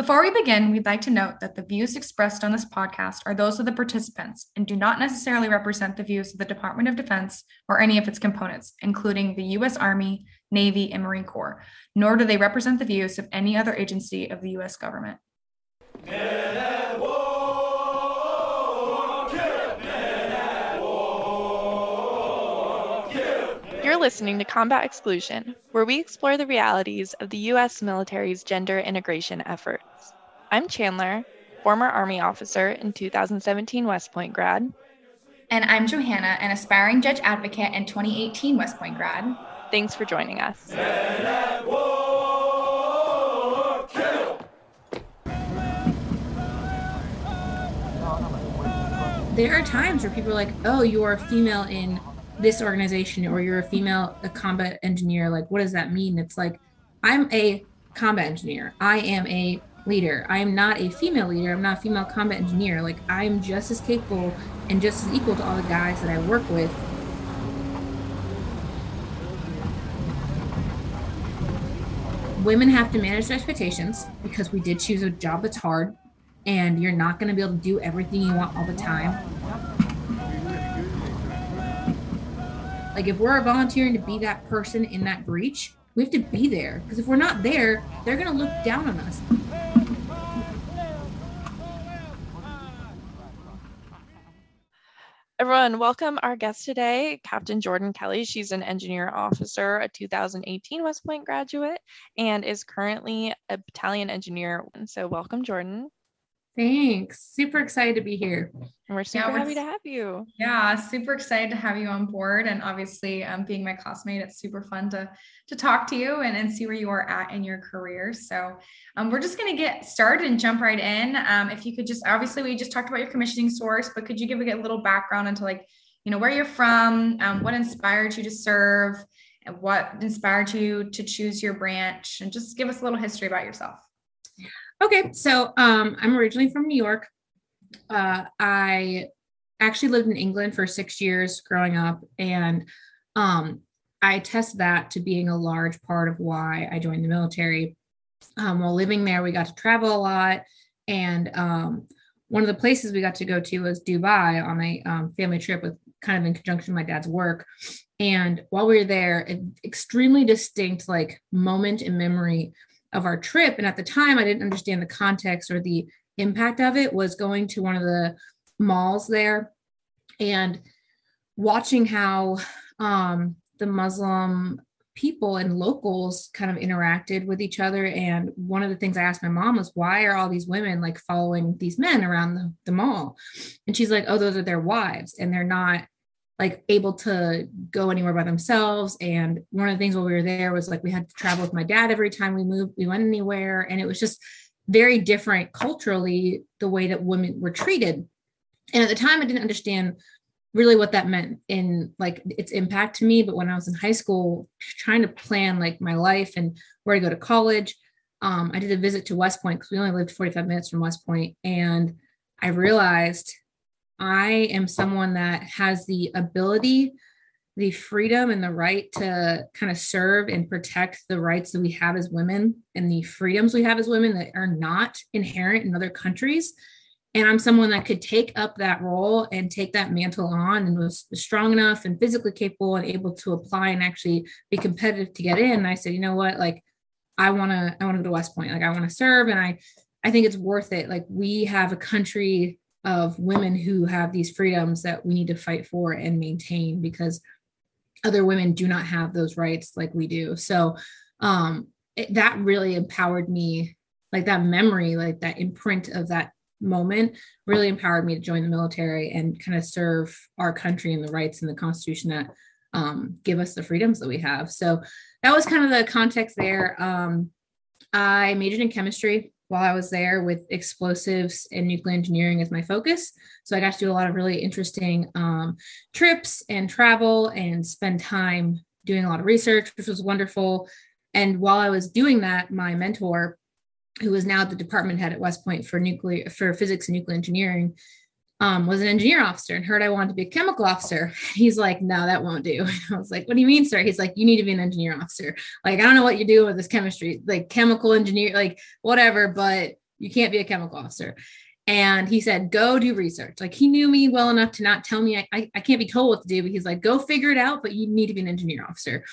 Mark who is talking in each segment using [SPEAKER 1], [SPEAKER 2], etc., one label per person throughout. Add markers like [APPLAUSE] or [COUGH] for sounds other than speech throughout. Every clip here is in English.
[SPEAKER 1] Before we begin, we'd like to note that the views expressed on this podcast are those of the participants and do not necessarily represent the views of the Department of Defense or any of its components, including the U.S. Army, Navy, and Marine Corps, nor do they represent the views of any other agency of the U.S. government.
[SPEAKER 2] You're listening to Combat Exclusion, where we explore the realities of the U.S. military's gender integration efforts. I'm Chandler, former Army officer and 2017 West Point grad.
[SPEAKER 1] And I'm Johanna, an aspiring judge advocate and 2018 West Point grad.
[SPEAKER 2] Thanks for joining us.
[SPEAKER 3] There are times where people are like, oh, you are a female in this organization or you're a female a combat engineer like what does that mean? It's like i'm a combat engineer. I am a leader. I am not a female leader. I'm not a female combat engineer. Like i'm just as capable and just as equal to all the guys that i work with. Women have to manage their expectations because we did choose a job that's hard and you're not going to be able to do everything you want all the time Like if we're volunteering to be that person in that breach, we have to be there because if we're not there, they're going to look down on us.
[SPEAKER 2] Everyone, welcome our guest today, Captain Jordan Kelly. She's an engineer officer, a 2018 West Point graduate, and is currently a battalion engineer. So, welcome, Jordan.
[SPEAKER 3] Thanks. Super excited to be here.
[SPEAKER 2] And we're super yeah, happy to have you.
[SPEAKER 1] Yeah, super excited to have you on board. And obviously, um, being my classmate, it's super fun to to talk to you and, and see where you are at in your career. So um, we're just going to get started and jump right in. Um, if you could just, obviously, we just talked about your commissioning source, but could you give a, a little background into like, you know, where you're from, um, what inspired you to serve, and what inspired you to choose your branch, and just give us a little history about yourself.
[SPEAKER 3] Okay, so um, I'm originally from New York. Uh, I actually lived in England for six years growing up, and um, I attest that to being a large part of why I joined the military. Um, while living there, we got to travel a lot, and um, one of the places we got to go to was Dubai on a um, family trip with kind of in conjunction with my dad's work. And while we were there, an extremely distinct like moment in memory of our trip. And at the time, I didn't understand the context or the impact of it, was going to one of the malls there and watching how um, the Muslim people and locals kind of interacted with each other. And one of the things I asked my mom was, why are all these women like following these men around the, the mall? And she's like, oh, those are their wives. And they're not like able to go anywhere by themselves. And one of the things while we were there was like we had to travel with my dad every time we moved, we went anywhere. And it was just very different culturally the way that women were treated. And at the time I didn't understand really what that meant in like its impact to me. But when I was in high school, trying to plan like my life and where to go to college, um, I did a visit to West Point because we only lived 45 minutes from West Point, and I realized I am someone that has the ability, the freedom, and the right to kind of serve and protect the rights that we have as women and the freedoms we have as women that are not inherent in other countries. And I'm someone that could take up that role and take that mantle on and was strong enough and physically capable and able to apply and actually be competitive to get in. And I said, you know what, like I want to, I want to go to West Point. Like I want to serve. And I, I think it's worth it. Like we have a country of women who have these freedoms that we need to fight for and maintain because other women do not have those rights like we do. So um, it, that really empowered me, like that memory, like that imprint of that moment really empowered me to join the military and kind of serve our country and the rights and the constitution that um, give us the freedoms that we have. So that was kind of the context there. Um, I majored in chemistry while I was there with explosives and nuclear engineering as my focus. So I got to do a lot of really interesting um, trips and travel and spend time doing a lot of research, which was wonderful. And while I was doing that, my mentor, who is now the department head at West Point for nuclear for physics and nuclear engineering, um, was an engineer officer and heard I wanted to be a chemical officer. [LAUGHS] He's like, no, that won't do. [LAUGHS] I was like, what do you mean, sir? He's like, you need to be an engineer officer. Like, I don't know what you're doing with this chemistry, like chemical engineer, like whatever, but you can't be a chemical officer. And he said, go do research. Like he knew me well enough to not tell me I, I, I can't be told what to do, but he's like, go figure it out, but you need to be an engineer officer.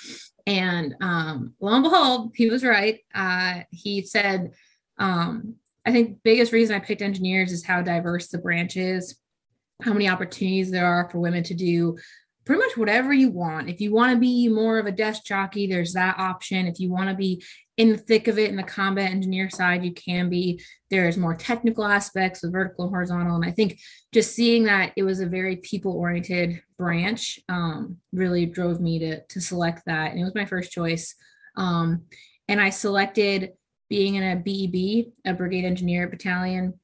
[SPEAKER 3] And um, lo and behold, he was right. Uh, he said, um, I think biggest reason I picked engineers is how diverse the branch is, how many opportunities there are for women to do pretty much whatever you want. If you want to be more of a desk jockey, there's that option. If you want to be in the thick of it in the combat engineer side, you can be. There's more technical aspects of vertical and horizontal. And I think just seeing that it was a very people oriented branch um, really drove me to, to select that. And it was my first choice. Um, and I selected being in a BEB, a brigade engineer battalion.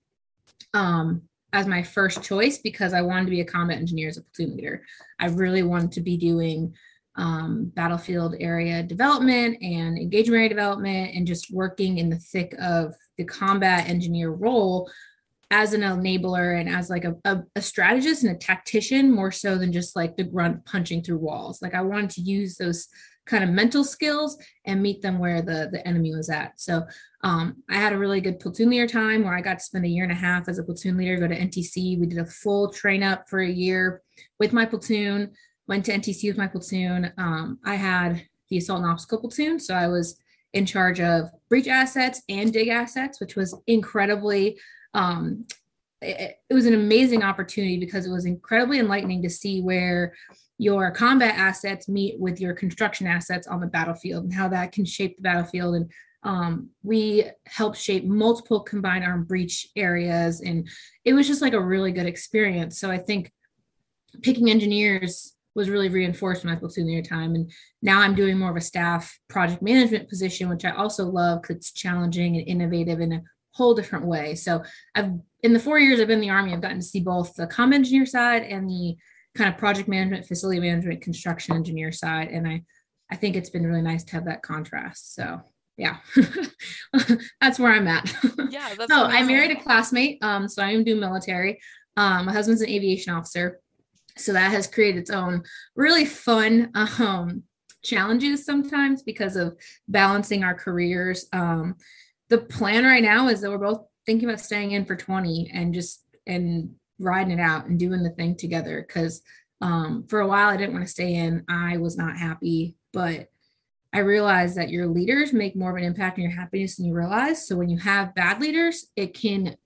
[SPEAKER 3] Um, as my first choice because I wanted to be a combat engineer as a platoon leader. I really wanted to be doing um, battlefield area development and engagement area development and just working in the thick of the combat engineer role as an enabler and as like a, a, a, strategist and a tactician more so than just like the grunt punching through walls like i wanted to use those kind of mental skills and meet them where the the enemy was at. So um, I had a really good platoon leader time where I got to spend a year and a half as a platoon leader. Go to NTC. We did a full train up for a year with my platoon. Went to NTC with my platoon. Um, I had the assault and obstacle platoon, so I was in charge of breach assets and dig assets, which was incredibly. Um, it, it was an amazing opportunity because it was incredibly enlightening to see where your combat assets meet with your construction assets on the battlefield and how that can shape the battlefield. And um, we helped shape multiple combined arm breach areas and it was just like a really good experience. So i think picking engineers was really reinforced my platoon leader time. And now i'm doing more of a staff project management position which i also love because it's challenging and innovative in a whole different way so i've in the four years i've been in the army i've gotten to see both the com engineer side and the kind of project management, facility management, construction engineer side. And I, I think it's been really nice to have that contrast. So yeah, [LAUGHS] that's where I'm at. Yeah. [LAUGHS] That's so I married a classmate. Um, so I am doing military. Um, my husband's an aviation officer. So that has created its own really fun [LAUGHS] um, challenges sometimes because of balancing our careers. Um, the plan right now is that we're both thinking about staying in for 20 and just and riding it out and doing the thing together. Because um, for a while, I didn't want to stay in. I was not happy, but I realized that your leaders make more of an impact on your happiness than you realize. So when you have bad leaders, it can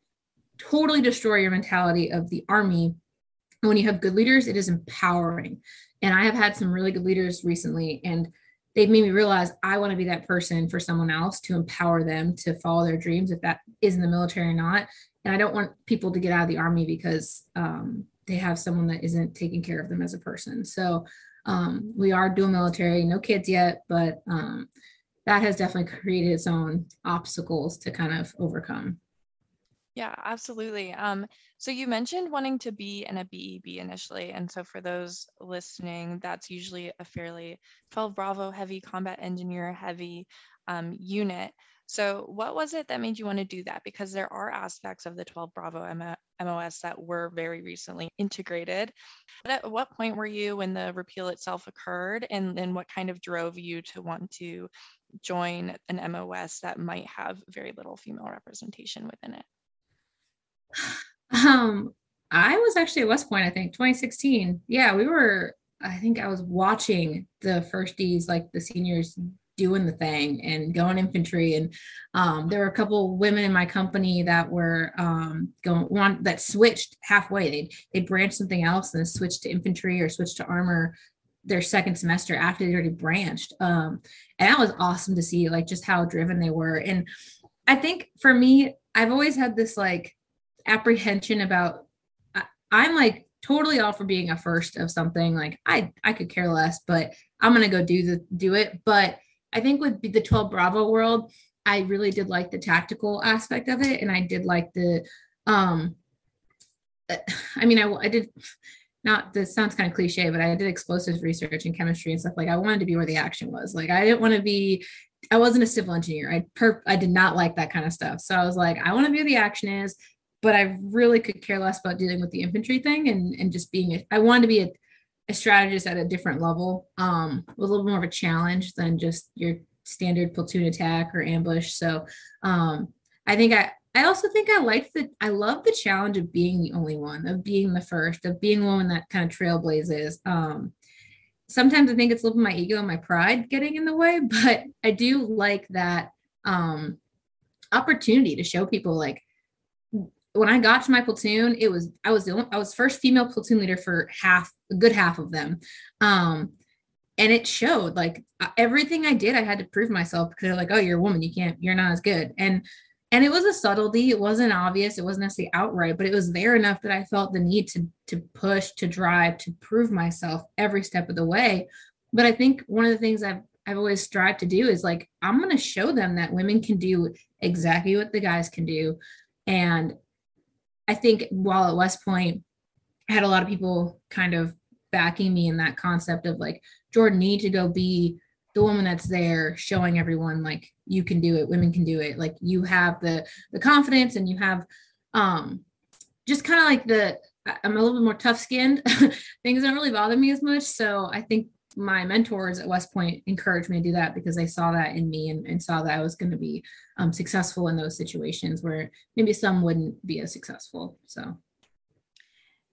[SPEAKER 3] totally destroy your mentality of the army. And when you have good leaders, it is empowering. And I have had some really good leaders recently, and they've made me realize I want to be that person for someone else to empower them to follow their dreams, if that is in the military or not and I don't want people to get out of the army because um, they have someone that isn't taking care of them as a person. So um, we are dual military, no kids yet, but um, that has definitely created its own obstacles to kind of overcome.
[SPEAKER 2] Yeah, absolutely. Um, so you mentioned wanting to be in a BEB initially. And so for those listening, that's usually a fairly 12 Bravo heavy combat engineer heavy um, unit. So, what was it that made you want to do that? Because there are aspects of the 12 Bravo MOS that were very recently integrated. But at what point were you when the repeal itself occurred? And then what kind of drove you to want to join an MOS that might have very little female representation within it?
[SPEAKER 3] Um, I was actually at West Point, I think 2016. Yeah, we were, I think I was watching the firsties, like the seniors doing the thing and going infantry. And um, there were a couple women in my company that were um, going one that switched halfway. They they branched something else and switched to infantry or switched to armor their second semester after they already branched. Um, and that was awesome to see, like just how driven they were. And I think for me, I've always had this like apprehension about. I, I'm like totally all for being a first of something. Like I I could care less, but I'm gonna go do the do it. But I think with the 12 Bravo world, I really did like the tactical aspect of it. And I did like the, um, I mean, I, I did not, this sounds kind of cliche, but I did explosives research and chemistry and stuff. Like I wanted to be where the action was. Like I didn't want to be, I wasn't a civil engineer. I per, I did not like that kind of stuff. So I was like, I want to be where the action is, but I really could care less about dealing with the infantry thing and, and just being, a, I wanted to be a, a strategist at a different level um, with a little bit more of a challenge than just your standard platoon attack or ambush. So um, I think I, I also think I like the I love the challenge of being the only one, of being the first, of being the one that kind of trailblazes. Um, sometimes I think it's a little bit my ego and my pride getting in the way, [LAUGHS] but I do like that um, opportunity to show people like when I got to my platoon, it was I was the only, I was first female platoon leader for half a good half of them. Um, and it showed like everything I did, I had to prove myself because they're like, oh, you're a woman, you can't, you're not as good. And and it was a subtlety. It wasn't obvious. It wasn't necessarily outright but it was there enough that i felt the need to to push to drive to prove myself every step of the way. But i think one of the things i've i've always strived to do is like i'm going to show them that women can do exactly what the guys can do. And i think while at west point i had a lot of people kind of backing me in that concept of like jordan need to go be the woman that's there showing everyone like you can do it women can do it. Like you have the the confidence and you have um just kind of like the i'm a little bit more tough skinned [LAUGHS] things don't really bother me as much so i think my mentors at west point encouraged me to do that because they saw that in me and, and saw that i was going to be um, successful in those situations where maybe some wouldn't be as successful so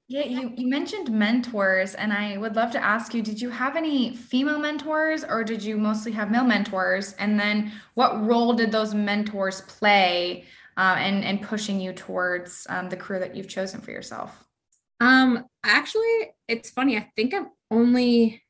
[SPEAKER 1] yeah, you, you mentioned mentors, and I would love to ask you did you have any female mentors or did you mostly have male mentors? And then what role did those mentors play uh, in, in pushing you towards um, the career that you've chosen for yourself?
[SPEAKER 3] Um, actually, it's funny. I think I've only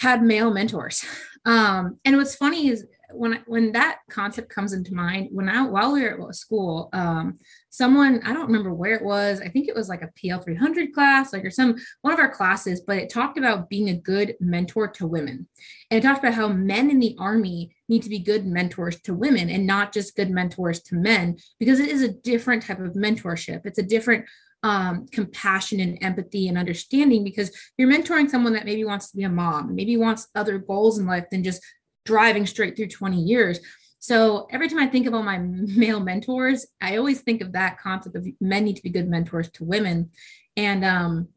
[SPEAKER 3] had male mentors. Um, and what's funny is when when that concept comes into mind when i while we were at school um someone i don't remember where it was i think it was like a pl 300 class like or some one of our classes but it talked about being a good mentor to women and it talked about how men in the army need to be good mentors to women and not just good mentors to men because it is a different type of mentorship it's a different um, compassion and empathy and understanding because you're mentoring someone that maybe wants to be a mom, maybe wants other goals in life than just driving straight through 20 years. So every time I think of all my [LAUGHS] male mentors, I always think of that concept of men need to be good mentors to women. And um,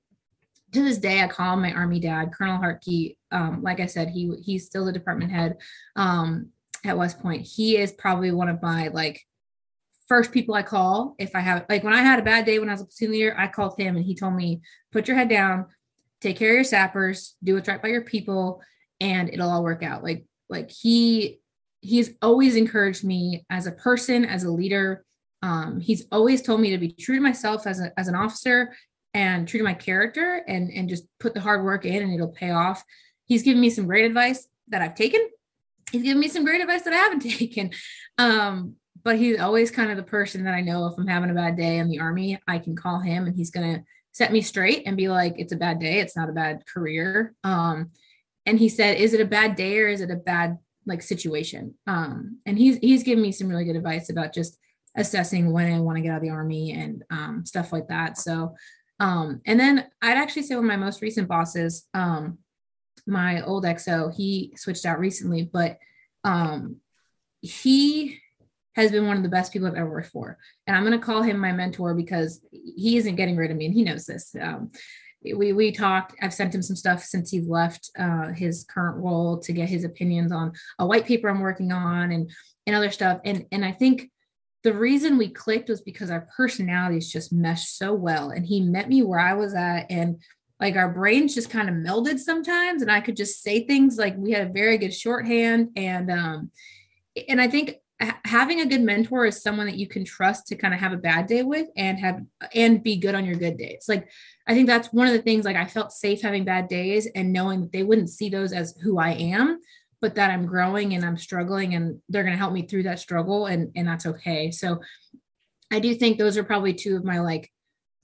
[SPEAKER 3] to this day, I call my army dad, Colonel Hartke. Um, like I said, he he's still the department head um, at West Point. He is probably one of my like first people I call if I have like when I had a bad day when I was a platoon leader, I called him and he told me, put your head down, take care of your sappers, do what's right by your people, and it'll all work out. Like like he he's always encouraged me as a person as a leader. Um, he's always told me to be true to myself as, a, as an officer and true to my character and and just put the hard work in and it'll pay off. He's given me some great advice that i've taken. He's given me some great advice that i haven't [LAUGHS] taken. Um, but he's always kind of the person that i know if i'm having a bad day in the army i can call him and he's going to set me straight and be like it's a bad day. It's not a bad career. Um, and he said is it a bad day or is it a bad like situation? Um and he's he's given me some really good advice about just assessing when i want to get out of the army and um stuff like that. So um and then i'd actually say one of my most recent bosses um my old xo he switched out recently but um he has been one of the best people I've ever worked for. And I'm going to call him my mentor because he isn't getting rid of me and he knows this. Um, we we talked i've sent him some stuff since he left uh, his current role to get his opinions on a white paper i'm working on and and other stuff and and i think the reason we clicked was because our personalities just meshed so well and he met me where i was at and like our brains just kind of melded sometimes and i could just say things like we had a very good shorthand and um and i think having a good mentor is someone that you can trust to kind of have a bad day with and have and be good on your good days. Like i think that's one of the things like i felt safe having bad days and knowing that they wouldn't see those as who i am but that i'm growing and i'm struggling and they're going to help me through that struggle and and that's okay. So i do think those are probably two of my like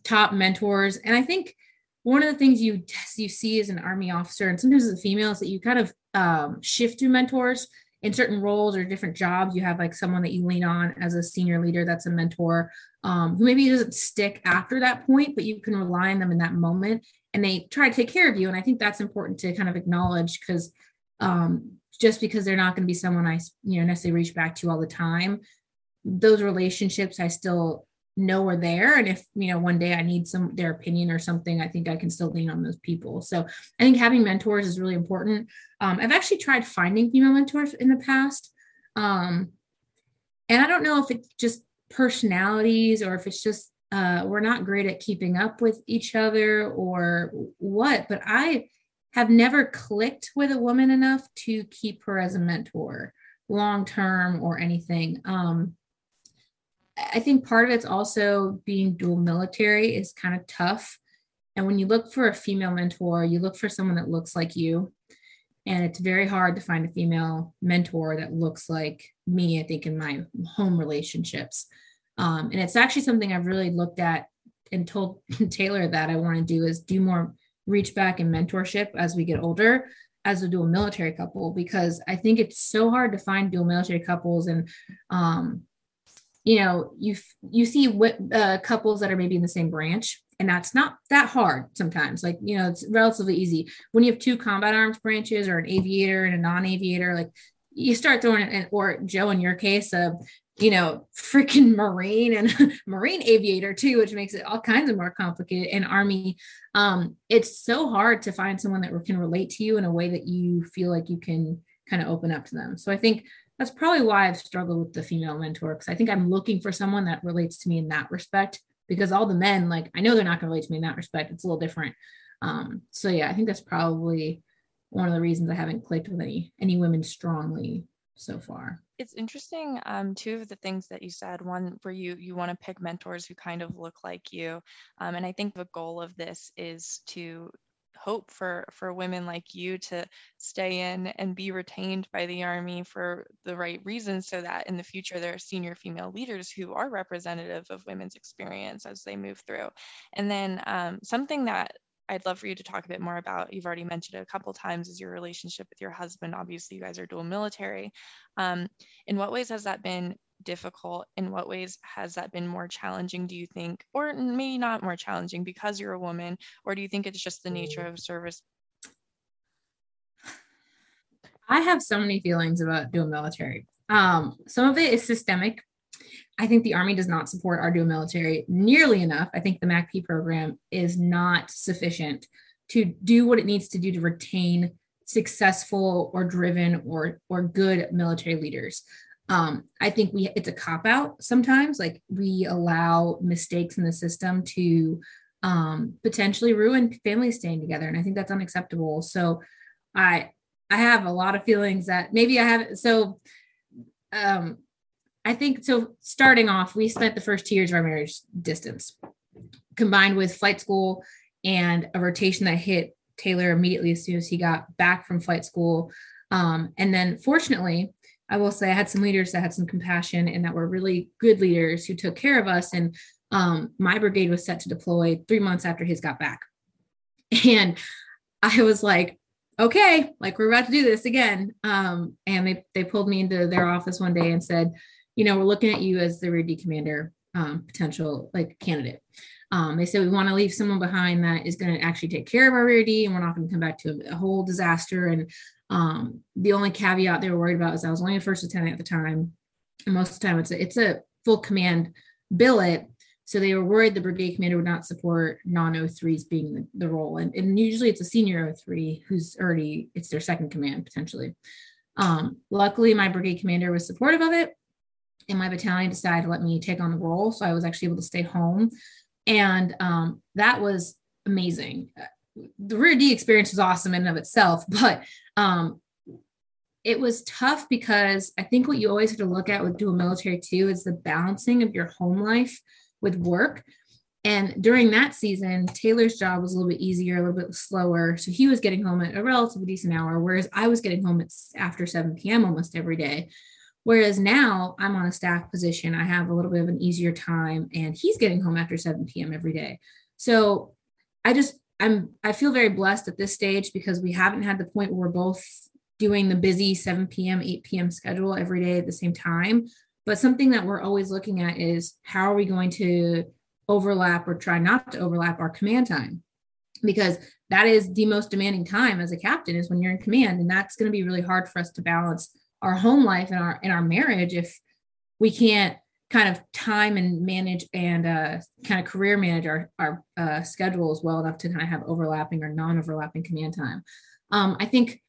[SPEAKER 3] top mentors. And i think one of the things you you see as an army officer and sometimes as a female is that you kind of um, shift through mentors in certain roles or different jobs, you have like someone that you lean on as a senior leader that's a mentor um, who maybe doesn't stick after that point, but you can rely on them in that moment and they try to take care of you. And I think that's important to kind of acknowledge because um, just because they're not going to be someone I, you know, necessarily reach back to all the time, those relationships I still know are there and if you know one day i need some their opinion or something i think i can still lean on those people so i think having mentors is really important um, i've actually tried finding female mentors in the past um, and I don't know if it's just personalities or if it's just uh, we're not great at keeping up with each other or what, but I have never clicked with a woman enough to keep her as a mentor long term or anything. Um, I think part of it's also being dual military is kind of tough. And when you look for a female mentor, you look for someone that looks like you. And it's very hard to find a female mentor that looks like me, I think, in my home relationships. Um, and it's actually something I've really looked at and told [LAUGHS] Taylor that I want to do is do more reach back and mentorship as we get older as a dual military couple because I think it's so hard to find dual military couples and um, you know you you see what uh, couples that are maybe in the same branch and that's not that hard sometimes like you know it's relatively easy when you have two combat arms branches or an aviator and a non-aviator like you start throwing it or joe in your case a you know, freaking Marine and [LAUGHS] Marine aviator too, which makes it all kinds of more complicated. And Army, um, it's so hard to find someone that can relate to you in a way that you feel like you can kind of open up to them. So I think that's probably why I've struggled with the female mentor because I think I'm looking for someone that relates to me in that respect. Because all the men, like, I know they're not going to relate to me in that respect. It's a little different. Um, so yeah, I think that's probably one of the reasons I haven't clicked with any any women strongly so far
[SPEAKER 2] it's interesting um, two of the things that you said one where you you want to pick mentors who kind of look like you um, and i think the goal of this is to hope for for women like you to stay in and be retained by the army for the right reasons so that in the future there are senior female leaders who are representative of women's experience as they move through and then um, something that I'd love for you to talk a bit more about. You've already mentioned it a couple times is your relationship with your husband. Obviously, you guys are dual military. Um, in what ways has that been difficult? In what ways has that been more challenging, do you think? Or maybe not more challenging because you're a woman, or do you think it's just the nature of service?
[SPEAKER 3] I have so many feelings about dual military. Um, some of it is systemic I think the Army does not support our dual military nearly enough. I think the MACP program is not sufficient to do what it needs to do to retain successful or driven or or good military leaders. Um, I think we it's a cop out sometimes. Like we allow mistakes in the system to um, potentially ruin families staying together, and I think that's unacceptable. So I I have a lot of feelings that maybe I have so um I think so. Starting off, we spent the first two years of our marriage distance, combined with flight school and a rotation that hit Taylor immediately as soon as he got back from flight school. Um, and then, fortunately, I will say I had some leaders that had some compassion and that were really good leaders who took care of us. And um, my brigade was set to deploy three months after his got back. [LAUGHS] And I was like, okay, like we're about to do this again. Um, and they, they pulled me into their office one day and said, you know, we're looking at you as the rear D commander um, potential like candidate. Um, they said we want to leave someone behind that is going to actually take care of our rear D, and we're not going to come back to a, a whole disaster. And um, the only caveat they were worried about is I was only a first lieutenant at the time, and most of the time it's a, it's a full command billet. So they were worried the brigade commander would not support non-03s being the, the role, and, and usually it's a senior 03 who's already it's their second command potentially. Um, luckily, my brigade commander was supportive of it, and my battalion decided to let me take on the role. So I was actually able to stay home. And um, that was amazing. The rear D experience was awesome in and of itself, [LAUGHS] but um, it was tough because I think what you always have to look at with dual military too is the balancing of your home life with work. And during that season, Taylor's job was a little bit easier, a little bit slower. So he was getting home at a relatively decent hour, whereas I was getting home at after 7 p.m. almost every day. Whereas now I'm on a staff position, I have a little bit of an easier time, and he's getting home after 7 p.m. every day. So I just, I'm, I feel very blessed at this stage because we haven't had the point where we're both doing the busy 7 p.m., 8 p.m. schedule every day at the same time. But something that we're always looking at is how are we going to overlap or try not to overlap our command time? Because that is the most demanding time as a captain is when you're in command. And that's going to be really hard for us to balance our home life and our in our marriage if we can't kind of time and manage and uh, kind of career manage our, our uh, schedules well enough to kind of have overlapping or non-overlapping command time. Um, I think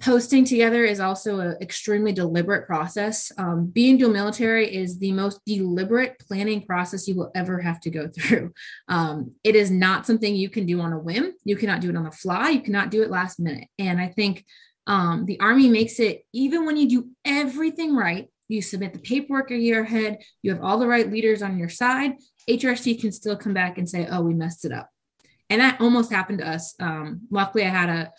[SPEAKER 3] posting together is also an extremely deliberate process. Um, being dual military is the most deliberate planning process you will ever have to go through. [LAUGHS] Um, it is not something you can do on a whim. You cannot do it on the fly. You cannot do it last minute. And I think um, the Army makes it, even when you do everything right, you submit the paperwork a year ahead, you have all the right leaders on your side, HRC can still come back and say, oh, we messed it up. And that almost happened to us. Um, luckily, I had a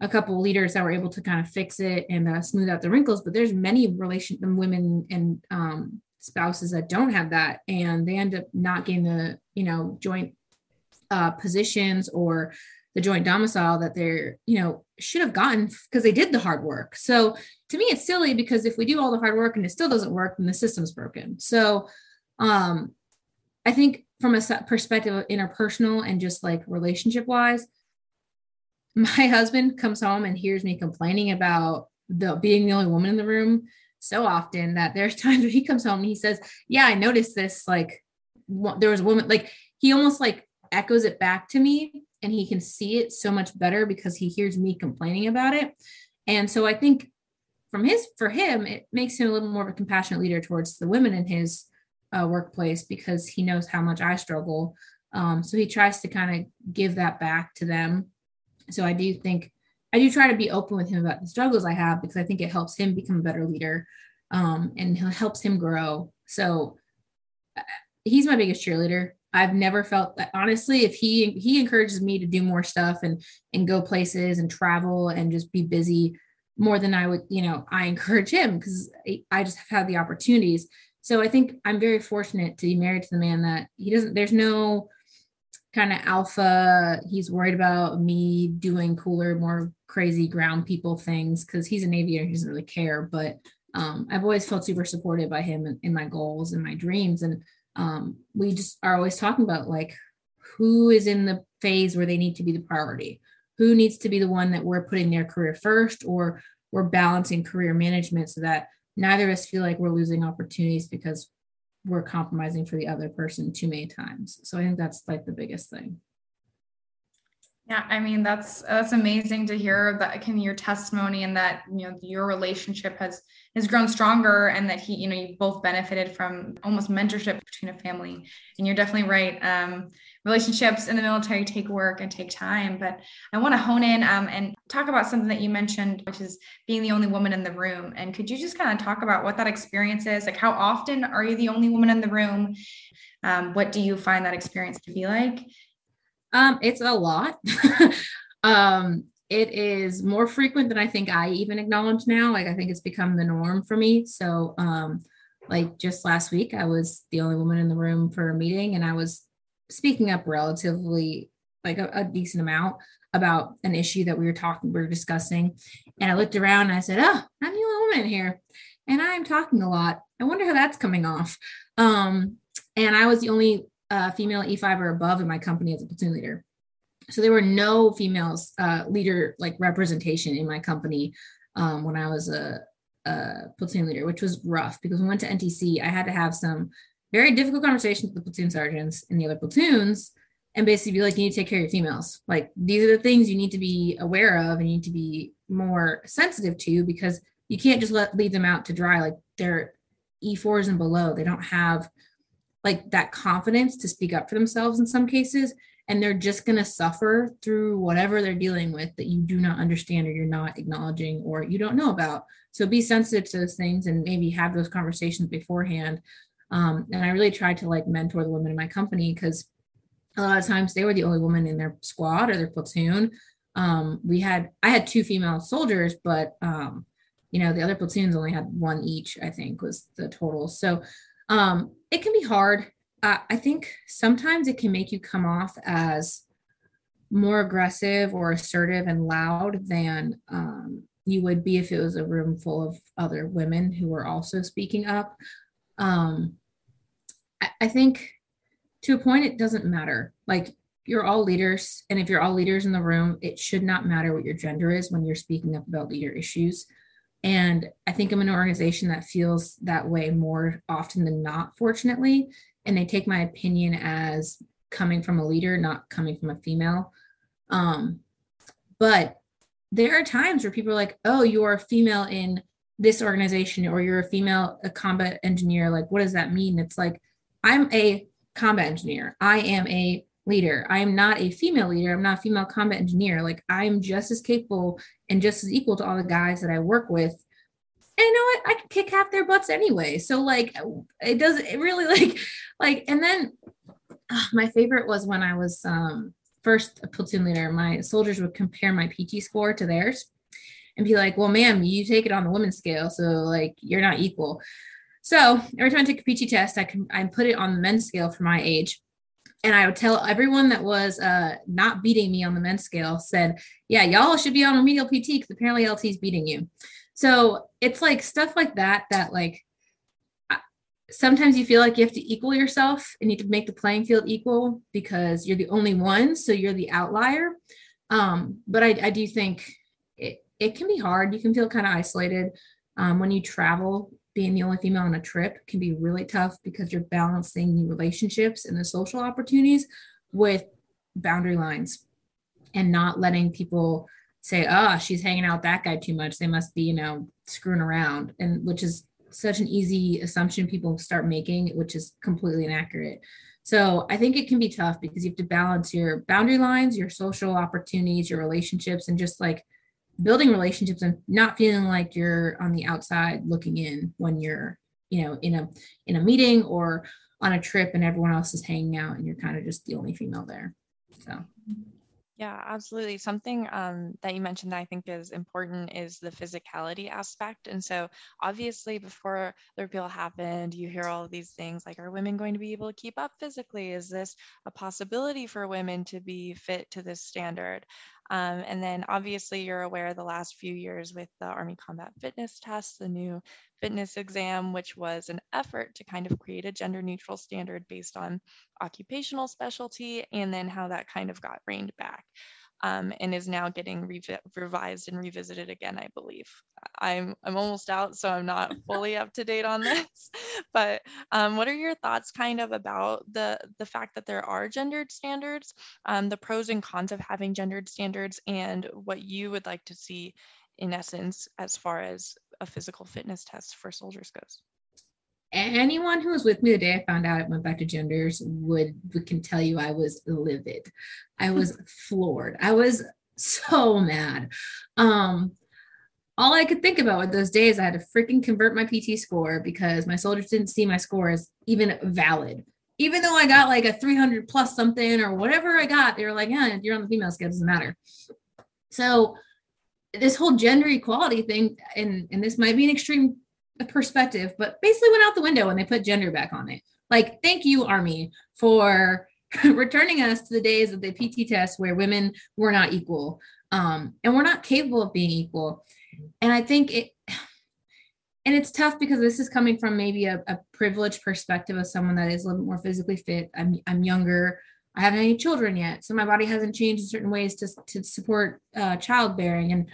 [SPEAKER 3] a couple leaders that were able to kind of fix it and uh, smooth out the wrinkles but there's many relation women and um, spouses that don't have that and they end up not getting the you know joint uh, positions or the joint domicile that they're you know should have gotten because they did the hard work so to me it's silly because if we do all the hard work and it still doesn't work then the system's broken so um i think from a perspective of interpersonal and just like relationship wise my [LAUGHS] husband comes home and hears me complaining about the being the only woman in the room so often that there's [LAUGHS] times where he comes home and he says, "Yeah, I noticed this. Like, there was a woman. Like, he almost like echoes it back to me, and he can see it so much better because he hears me complaining about it. And so I think from his for him, it makes him a little more of a compassionate leader towards the women in his uh, workplace because he knows how much I struggle. Um, so he tries to kind of give that back to them so I do think I do try to be open with him about the struggles I have because I think it helps him become a better leader um, and helps him grow. So uh, he's my biggest cheerleader. I've never felt that honestly, if he he encourages me to do more stuff and and go places and travel and just be busy more than I would, you know, I [LAUGHS] encourage him because I just have had the opportunities. So I think I'm very fortunate to be married to the man that he doesn't, there's no kind of alpha. He's worried about me doing cooler, more crazy ground people things because he's an aviator. He doesn't really care. But um, I've always felt super supported by him in, in my goals and my dreams. And um, we just are always talking about like who is in the phase where they need to be the priority, who needs to be the one that we're putting their career first, or we're balancing career management so that neither of us feel like we're losing opportunities because we're compromising for the other person too many times. So I think that's like the biggest thing.
[SPEAKER 1] Yeah, I mean that's that's amazing to hear that can your testimony and that you know your relationship has has grown stronger and that he you know you both benefited from almost mentorship between a family and you're definitely right. Um, relationships in the military take work and take time. But I want to hone in um, and talk about something that you mentioned, which is being the only woman in the room. And could you just kind of talk about what that experience is? Like, how often are you the only woman in the room? Um, what do you find that experience to be like?
[SPEAKER 3] Um, it's a lot. [LAUGHS] um, it is more frequent than I think I even acknowledge now. Like, I think it's become the norm for me. So, um, like just last week, I was the only woman in the room for a meeting, and I was speaking up relatively like a, a, decent amount about an issue that we were talking, we were discussing. And I looked around and I said, Oh, I'm the only woman here. And I'm talking a lot. I wonder how that's coming off. Um, and I was the only uh, female E5 or above in my company as a platoon leader. So there were no females uh, leader like representation in my company um, when I was a, a platoon leader, which was rough because we went to NTC. I had to have some very difficult conversations with the platoon sergeants and the other platoons and basically be like, you need to take care of your females. Like these are the things you need to be aware of and you need to be more sensitive to because you can't just let leave them out to dry. Like they're E4s and below. They don't have like that confidence to speak up for themselves in some cases. And they're just going to suffer through whatever they're dealing with that you do not understand or you're not acknowledging or you don't know about. So be sensitive to those things and maybe have those conversations beforehand um, and I really tried to like mentor the women in my company because a lot of times they were the only woman in their squad or their platoon. Um, we had I had two female soldiers, but um, you know the other platoons only had one each. I think was the total. So um, it can be hard. I think sometimes it can make you come off as more aggressive or assertive and loud than um, you would be if it was a room full of other women who were also speaking up. Um, I think to a point, it doesn't matter. Like you're all leaders. And if you're all leaders in the room, it should not matter what your gender is when you're speaking up about leader issues. And I think I'm an organization that feels that way more often than not, fortunately. And they take my opinion as coming from a leader, not coming from a female. Um, but there are times where people are like, oh, you are a female in this organization or you're a female a combat engineer. Like, what does that mean? It's like, I'm a combat engineer. I am a leader. I am not a female leader. I'm not a female combat engineer. Like, I'm just as capable and just as equal to all the guys that I work with. And you know what? I can kick half their butts anyway. So like it does it really [LAUGHS] like like and then uh, my favorite was when I was um first a platoon leader, my soldiers would compare my PT score to theirs and be like, well, ma'am, you take it on the women's scale. So like you're not equal. So every time I take a PT test, I can I put it on the men's scale for my age. And I would tell everyone that was uh, not beating me on the men's scale said, yeah, y'all should be on remedial PT because apparently LT is beating you. So it's like stuff like that that like sometimes you feel like you have to equal yourself and you to make the playing field equal because you're the only one so you're the outlier um, but I, I, do think it, it can be hard you can feel kind of isolated um, when you travel being the only female on a trip can be really tough because you're balancing relationships and the social opportunities with boundary lines and not letting people say oh she's hanging out that guy too much they must be you know screwing around and which is such an easy assumption people start making, which is completely inaccurate. So I think it can be tough because you have to balance your boundary lines, your social opportunities, your relationships, and just like building relationships and not feeling like you're on the outside looking in when you're, you know, in a in a meeting or on a trip and everyone else is hanging out and you're kind of just the only female there. So
[SPEAKER 2] yeah, absolutely. Something um, that you mentioned that I think is important is the physicality aspect. And so, obviously, before the repeal happened, you hear all these things like, are women going to be able to keep up physically? Is this a possibility for women to be fit to this standard? Um, and then obviously you're aware the last few years with the Army Combat Fitness Test, the new fitness exam, which was an effort to kind of create a gender neutral standard based on occupational specialty, and then how that kind of got reined back um, and is now getting revi- revised and revisited again, I believe. I'm I'm almost out, so I'm not [LAUGHS] fully up to date on this. [LAUGHS] But um, what are your thoughts, kind of, about the the fact that there are gendered standards, um, the pros and cons of having gendered standards, and what you would like to see, in essence, as far as a physical fitness test for soldiers goes?
[SPEAKER 3] Anyone who was with me the day I found out it went back to genders would, would can tell you I was livid. I was [LAUGHS] floored. I was so mad. Um, all I could think about with those days, I had to freaking convert my PT score because my soldiers didn't see my score as even valid. Even though I got like a 300 plus something or whatever I got, they were like, yeah, you're on the female scale, doesn't matter. So this whole gender equality thing, and, and this might be an extreme perspective, but basically went out the window when they put gender back on it. Like, thank you, Army, for [LAUGHS] returning us to the days of the PT test where women were not equal um, and we're not capable of being equal. And I think it, [SIGHS] and it's tough because this is coming from maybe a, a privileged perspective of someone that is a little bit more physically fit. I'm, I'm younger. I haven't any children yet, so my body hasn't changed in certain ways to, to support uh, childbearing. And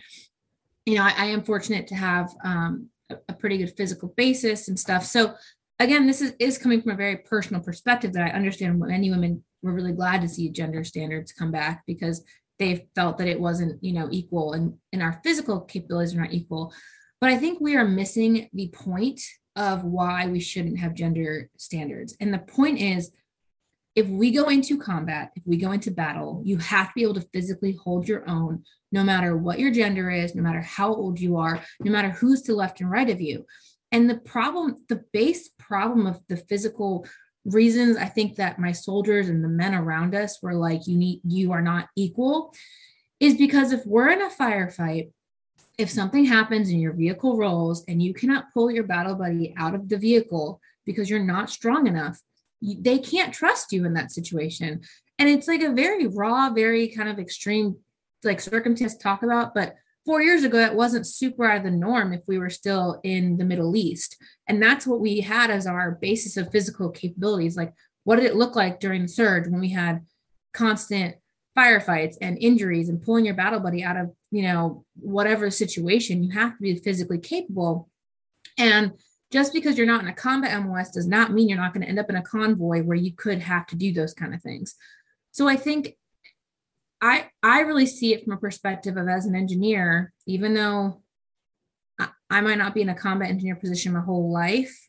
[SPEAKER 3] you know, I, I am fortunate to have um, a pretty good physical basis and stuff. So again, this is, is coming from a very personal perspective that I understand many women were really glad to see gender standards come back because they felt that it wasn't, you know, equal and, and our physical capabilities are not equal. But I think we are missing the point of why we shouldn't have gender standards. And the point is if we go into combat, if we go into battle, you have to be able to physically hold your own, no matter what your gender is, no matter how old you are, no matter who's to left and right of you. And the problem, the base problem of the physical reasons I think that my soldiers and the men around us were like, you need, you are not equal, is because if we're in a firefight, if something happens and your vehicle rolls and you cannot pull your battle buddy out of the vehicle because you're not strong enough, they can't trust you in that situation. And it's like a very raw, very kind of extreme like circumstance to talk about. But four years ago, it wasn't super out of the norm if we were still in the Middle East. And that's what we had as our basis of physical capabilities. Like, what did it look like during the surge when we had constant firefights and injuries and pulling your battle buddy out of, you know, whatever situation? You have to be physically capable. And just because you're not in a combat MOS does not mean you're not going to end up in a convoy where you could have to do those kind of things. So I think I I really see it from a perspective of as an engineer, even though I, I might not be in a combat engineer position my whole life,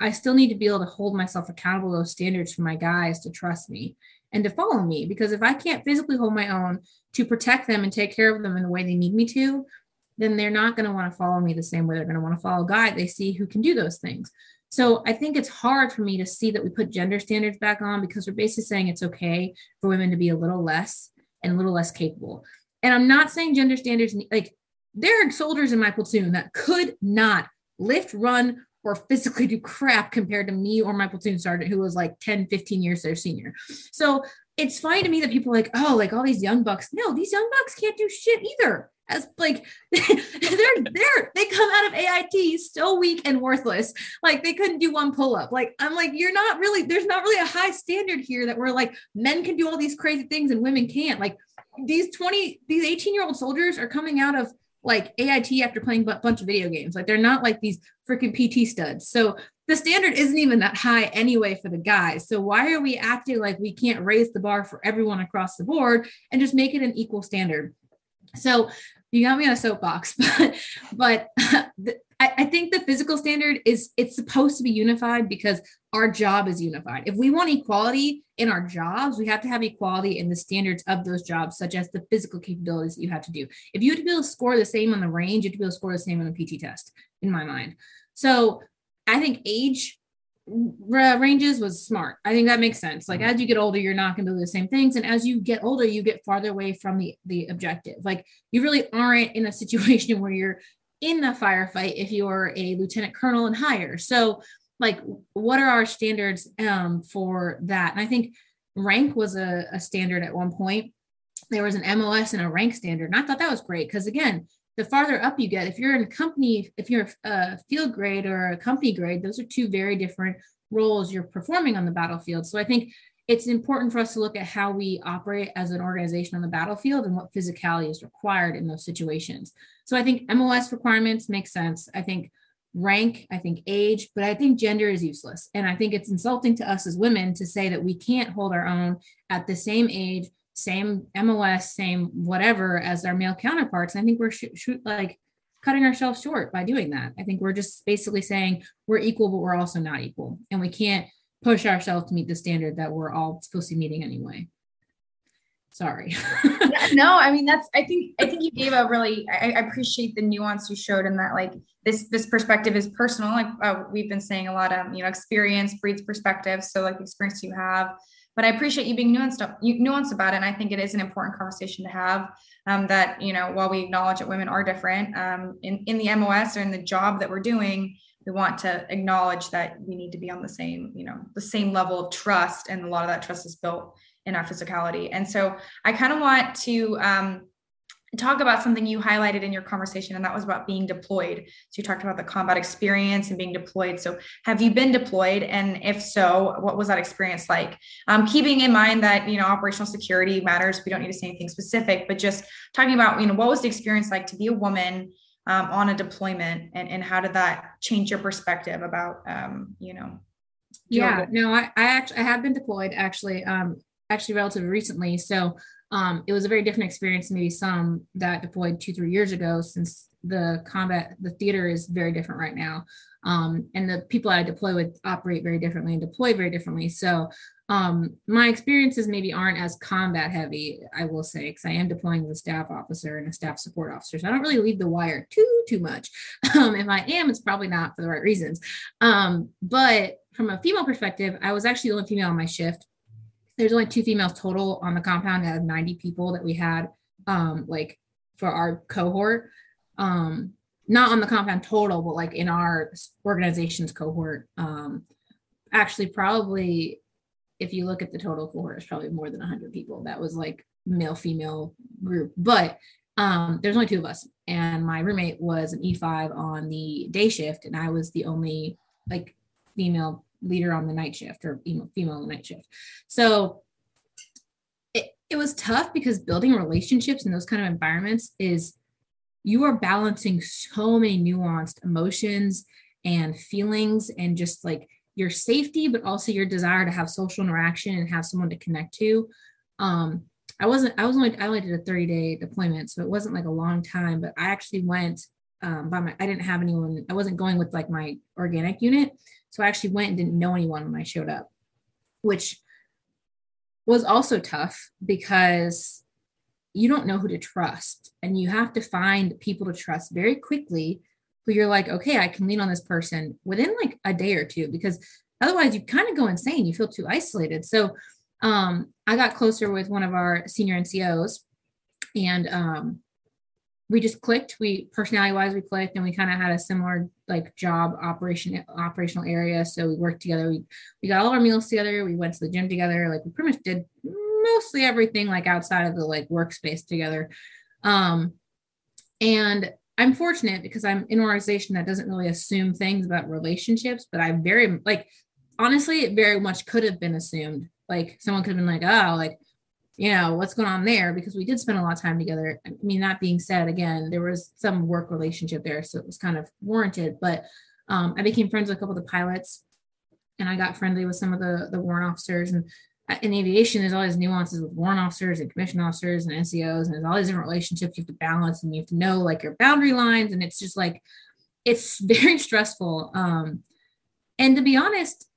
[SPEAKER 3] I still need to be able to hold myself accountable to those standards for my guys to trust me and to follow me. Because if I can't physically hold my own to protect them and take care of them in the way they need me to, then they're not going to want to follow me the same way they're going to want to follow guy they see who can do those things. So I think it's hard for me to see that we put gender standards back on because we're basically saying it's okay for women to be a little less and a little less capable. And I'm not saying gender standards like there are soldiers in my platoon that could not lift, run, or physically do crap compared to me or my platoon sergeant who was like 10, 15 years their senior. So it's funny to me that people are like, oh, like all these young bucks. No, these young bucks can't do shit either. As like [LAUGHS] they're they're they come out of AIT so weak and worthless. Like they couldn't do one pull-up. Like I'm like, you're not really, there's not really a high standard here that we're like men can do all these crazy things and women can't. Like these 20, these 18 year old soldiers are coming out of like AIT after playing a bunch of video games. Like they're not like these freaking PT studs. So the standard isn't even that high anyway for the guys. So why are we acting like we can't raise the bar for everyone across the board and just make it an equal standard? So you got me on a soapbox, [LAUGHS] but but [LAUGHS] I, I think the physical standard is it's supposed to be unified because our job is unified. If we want equality in our jobs, we have to have equality in the standards of those jobs, such as the physical capabilities that you have to do. If you have to be able to score the same on the range, you have to be able to score the same on the PT test, in my mind. So I think age ranges was smart. I think that makes sense. Like as you get older, you're not going to do the same things, and as you get older, you get farther away from the the objective. Like you really aren't in a [LAUGHS] situation where you're in the firefight if you're a lieutenant colonel and higher. So, like, what are our standards um, for that? And I think rank was a, a standard at one point. There was an MOS and a rank standard. And I thought that was great because, again, the farther up you get, if you're in a company, if you're a field grade or a company grade, those are two very different roles you're performing on the battlefield. So I think it's important for us to look at how we operate as an organization on the battlefield and what physicality is required in those situations. So I think MOS requirements make sense. I think rank, I think age, but I think gender is useless. And I think it's insulting to us as women to say that we can't hold our own at the same age, same MOS, same whatever as our male counterparts. I think we're sh- sh- like cutting ourselves short by doing that. I think we're just basically saying we're equal, but we're also not equal. And we can't push ourselves to meet the standard that we're all supposed to be meeting anyway sorry [LAUGHS]
[SPEAKER 1] no i mean that's i think i think you gave a really I, I, appreciate the nuance you showed in that like this this perspective is personal like uh, we've been saying a lot of you know experience breeds perspective so like the experience you have but i appreciate you being nuanced nuanced about it and i think it is an important conversation to have um, that you know while we acknowledge that women are different um, in, in the mos or in the job that we're doing we want to acknowledge that we need to be on the same you know the same level of trust and a lot of that trust is built in our physicality. And so i kind of want to um, talk about something you highlighted in your conversation and that was about being deployed. So you talked about the combat experience and being deployed. So have you been deployed? And if so what was that experience like? Um, keeping in mind that you know operational security matters we don't need to say anything specific but just talking about you know what was the experience like to be a woman um, on a deployment and, and how did that change your perspective about um, you know
[SPEAKER 3] yeah no I, I actually i have been deployed actually um actually relatively recently. So um it was a very different experience maybe some that deployed two three years ago since the combat the theater is very different right now um and the people i deploy with operate very differently and deploy very differently so um, my experiences maybe aren't as combat heavy, I will say, because I am deploying as a staff officer and a staff support officer. So I don't really leave the wire too, too much. [LAUGHS] Um, if I am, it's probably not for the right reasons. Um, but from a female perspective, I was actually the only female on my shift. There's only two females total on the compound out of 90 people that we had, um, like for our cohort. Um, not on the compound total, but like in our organization's cohort. Um, actually, probably if you look at the total cohort, it's probably more than 100 people. That was like male female group, but um, there's only two of us, and my roommate was an E5 on the day shift, and I was the only like female leader on the night shift or female on the night shift. So it, it was tough because building relationships in those kind of environments is you are balancing so many nuanced emotions and feelings and just like your safety, but also your desire to have social interaction and have someone to connect to. Um, I wasn't, I was only, I only did a 30 day deployment. So it wasn't like a long time, but I actually went um, by my, I didn't have anyone, I wasn't going with like my organic unit. So I actually went and didn't know anyone when I showed up, which was also tough because you don't know who to trust and you have to find people to trust very quickly who you're like, okay, I can lean on this person within like a day or two because otherwise you kind of go insane. You feel too isolated. So um, I got closer with one of our senior NCOs and um, we just clicked. We personality wise, we clicked and we kind of had a similar like job operation operational area. So we worked together. We we got all our meals together. We went to the gym together. Like we pretty much did mostly everything like outside of the like workspace together. Um, and I'm fortunate because I'm in an organization that doesn't really assume things about relationships, but I very like honestly, it very much could have been assumed. Like someone could have been like, oh, like, you know, what's going on there? Because we did spend a lot of time together. I mean, that being said, again, there was some work relationship there, so it was kind of warranted. But um, I became friends with a couple of the pilots, and I got friendly with some of the the warrant officers. And uh, in aviation, there's all these nuances with warrant officers and commission officers and NCOs, and there's all these different relationships you have to balance, and you have to know like your boundary lines, and it's just like it's [LAUGHS] very stressful. Um, and to be honest,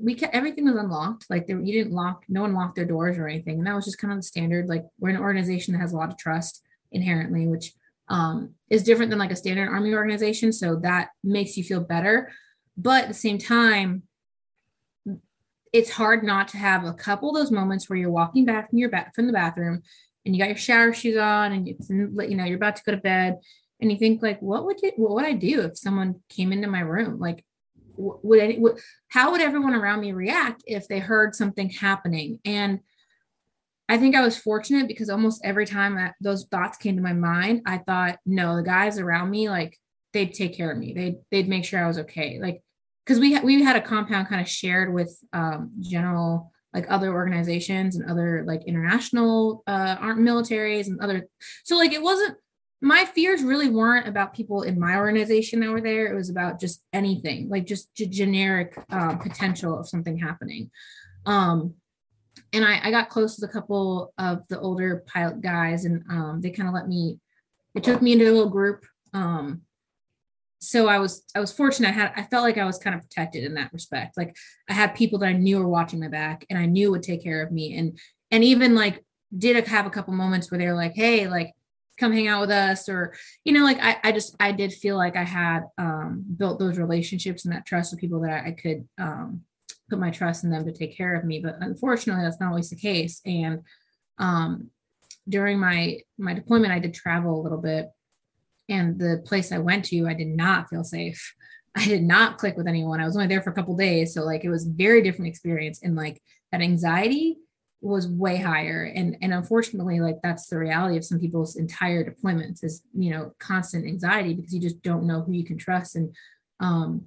[SPEAKER 3] we kept everything was unlocked. Like there, you didn't lock, no one locked their doors or anything, and that was just kind of the standard. Like we're an organization that has a lot of trust inherently, which um, is different than like a standard army organization. So that makes you feel better. But at the same time, it's hard not to have a couple of those moments where you're walking back from your back from the bathroom and you got your shower shoes on and you, you know you're about to go to bed and you think like what would you what would i do if someone came into my room like would, any, would how would everyone around me react if they heard something happening? And i think i was fortunate because almost every time that those thoughts came to my mind i thought no the guys around me like they'd take care of me. They'd they'd make sure i was okay. Like because we we had a compound kind of shared with um, general like other organizations and other like international uh, militaries and other so like it wasn't my fears really weren't about people in my organization that were there it was about just anything like just g- generic uh, potential of something happening um and I, I got close with a couple of the older pilot guys and um, they kind of let me they took me into a little group um, so I was I was fortunate. I had I felt like I was kind of protected in that respect. Like I had people that I knew were watching my back and I knew would take care of me. And and even like did have a couple moments where they were like, hey, like come hang out with us or you know like I, I just i did feel like i had um, built those relationships and that trust with people that i, I could um, put my trust in them to take care of me. But unfortunately that's not always the case. And um, during my my deployment i did travel a little bit. And the place I went to, I did not feel safe. [LAUGHS] I did not click with anyone. I was only there for a couple days, so like it was very different experience, and like that anxiety was way higher. And and unfortunately, like that's the reality of some people's entire deployments is you know constant anxiety because you just don't know who you can trust, and um,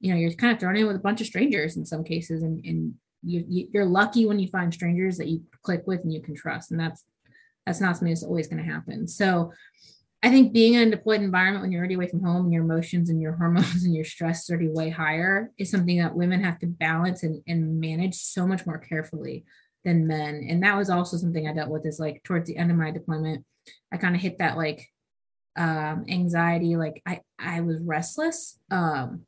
[SPEAKER 3] you know you're kind of thrown in with a bunch of strangers in some cases, and and you, you you're lucky when you find strangers that you click with and you can trust, and that's that's not something that's always going to happen. So I think being in a deployed environment when you're already away from home and your emotions and your hormones [LAUGHS] and your stress are already way higher is something that women have to balance and, and manage so much more carefully than men. And that was also something I dealt with is like towards the end of my deployment, I kind of hit that like um, anxiety, like I, I was restless. Um,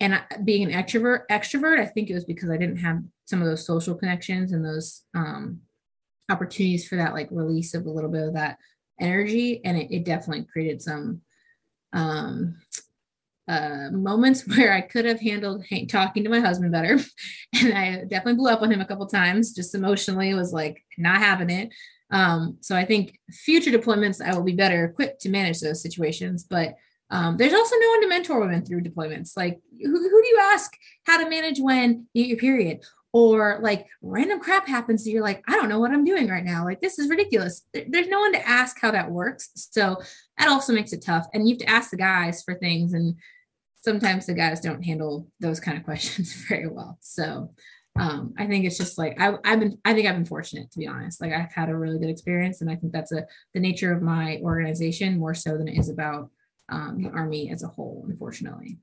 [SPEAKER 3] and I, being an extrovert, extrovert, I think it was because I didn't have some of those social connections and those um, opportunities for that like release of a little bit of that energy and it, it definitely created some um, uh, moments [LAUGHS] where I could have handled talking to my husband better. [LAUGHS] And I definitely blew up on him a couple times, just emotionally was like not having it. Um, so I think future deployments, I will be better equipped to manage those situations. But um, there's also no one to mentor women through deployments. Like, who, who do you ask how to manage when you get your period? Or like random crap happens you're like i don't know what i'm doing right now. Like this is ridiculous. There's no one to ask how that works. So that also makes it tough and you have to ask the guys for things and sometimes the guys don't handle those kind of [LAUGHS] questions very well. So um, i think it's just like I, i've been i think i've been fortunate to be honest. Like i've had a really good experience and i think that's a the nature of my organization more so than it is about um, the army as a whole unfortunately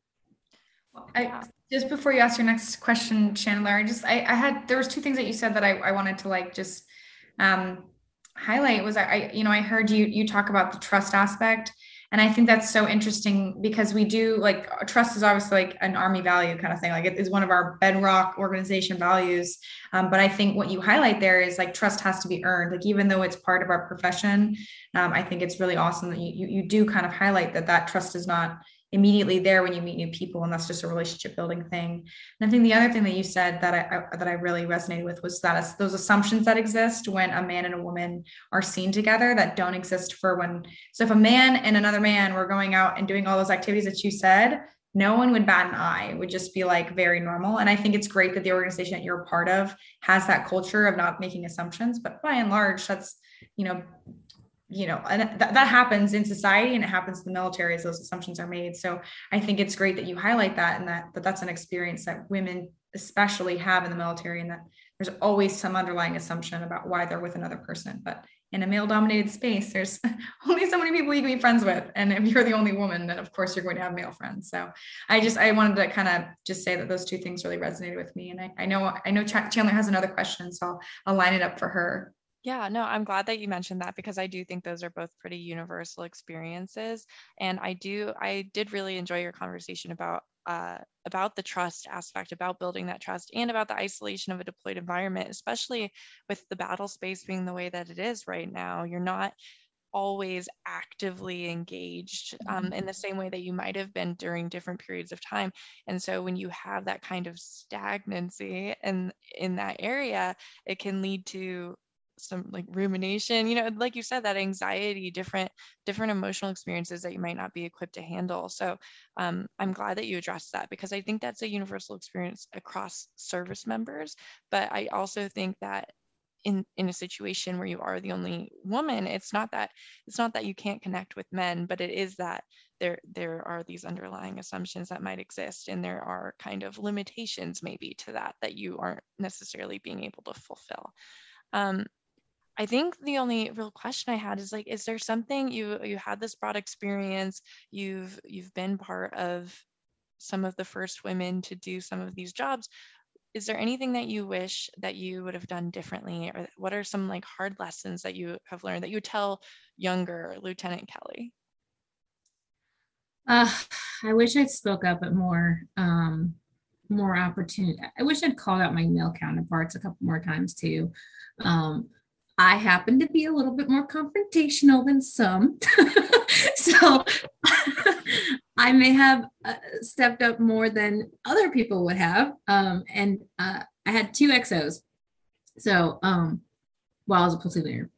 [SPEAKER 1] I, just before you ask your next question, Chandler, I just I, I had there was two things that you said that I, I wanted to like just um highlight was I, you know, I heard you you talk about the trust aspect. And i think that's so interesting because we do like trust is obviously like an army value kind of thing. Like it is one of our bedrock organization values. Um, but i think what you highlight there is like trust has to be earned. Like even though it's part of our profession um, i think it's really awesome that you, you you do kind of highlight that that trust is not immediately there when you meet new people and that's just a relationship building thing. And i think the other thing that you said that i, I that i really resonated with was that those assumptions that exist when a man and a woman are seen together that don't exist for when so if a man and another man were going out and doing all those activities that you said no one would bat an eye. It would just be like very normal. And i think it's great that the organization that you're a part of has that culture of not making assumptions but by and large that's you know you know, and th- that happens in society and it happens in the military as those assumptions are made. So I think it's great that you highlight that and that, that that's an experience that women especially have in the military and that there's always some underlying assumption about why they're with another person. But in a male dominated space, there's [LAUGHS] only so many people you can be friends with. And if you're the only woman, then of course you're going to have male friends. So I just, I wanted to kind of just say that those two things really resonated with me. And I, I know, I know Chandler has another question, so I'll, I'll line it up for her.
[SPEAKER 2] Yeah, no, I'm glad that you mentioned that because I do think those are both pretty universal experiences. And I do, I did really enjoy your conversation about uh, about the trust aspect, about building that trust, and about the isolation of a deployed environment, especially with the battle space being the way that it is right now. You're not always actively engaged um, in the same way that you might have been during different periods of time. And so when you have that kind of stagnancy and in that area, it can lead to some like rumination you know like you said that anxiety different different emotional experiences that you might not be equipped to handle. So um, i'm glad that you addressed that because i think that's a universal experience across service members but i also think that in in a situation where you are the only woman it's not that it's not that you can't connect with men but it is that there there are these underlying assumptions that might exist and there are kind of limitations maybe to that that you aren't necessarily being able to fulfill. Um, I think the only real question I had is like, is there something you you had this broad experience? You've you've been part of some of the first women to do some of these jobs. Is there anything that you wish that you would have done differently, or what are some like hard lessons that you have learned that you tell younger Lieutenant Kelly?
[SPEAKER 3] Uh, I wish I'd spoke up at more um, more opportunity. I wish I'd called out my male counterparts a couple more times too. Um, I happen to be a little bit more confrontational than some. [LAUGHS] so [LAUGHS] I may have uh, stepped up more than other people would have. Um, and uh, I had two XOs. So um, while I was a platoon leader.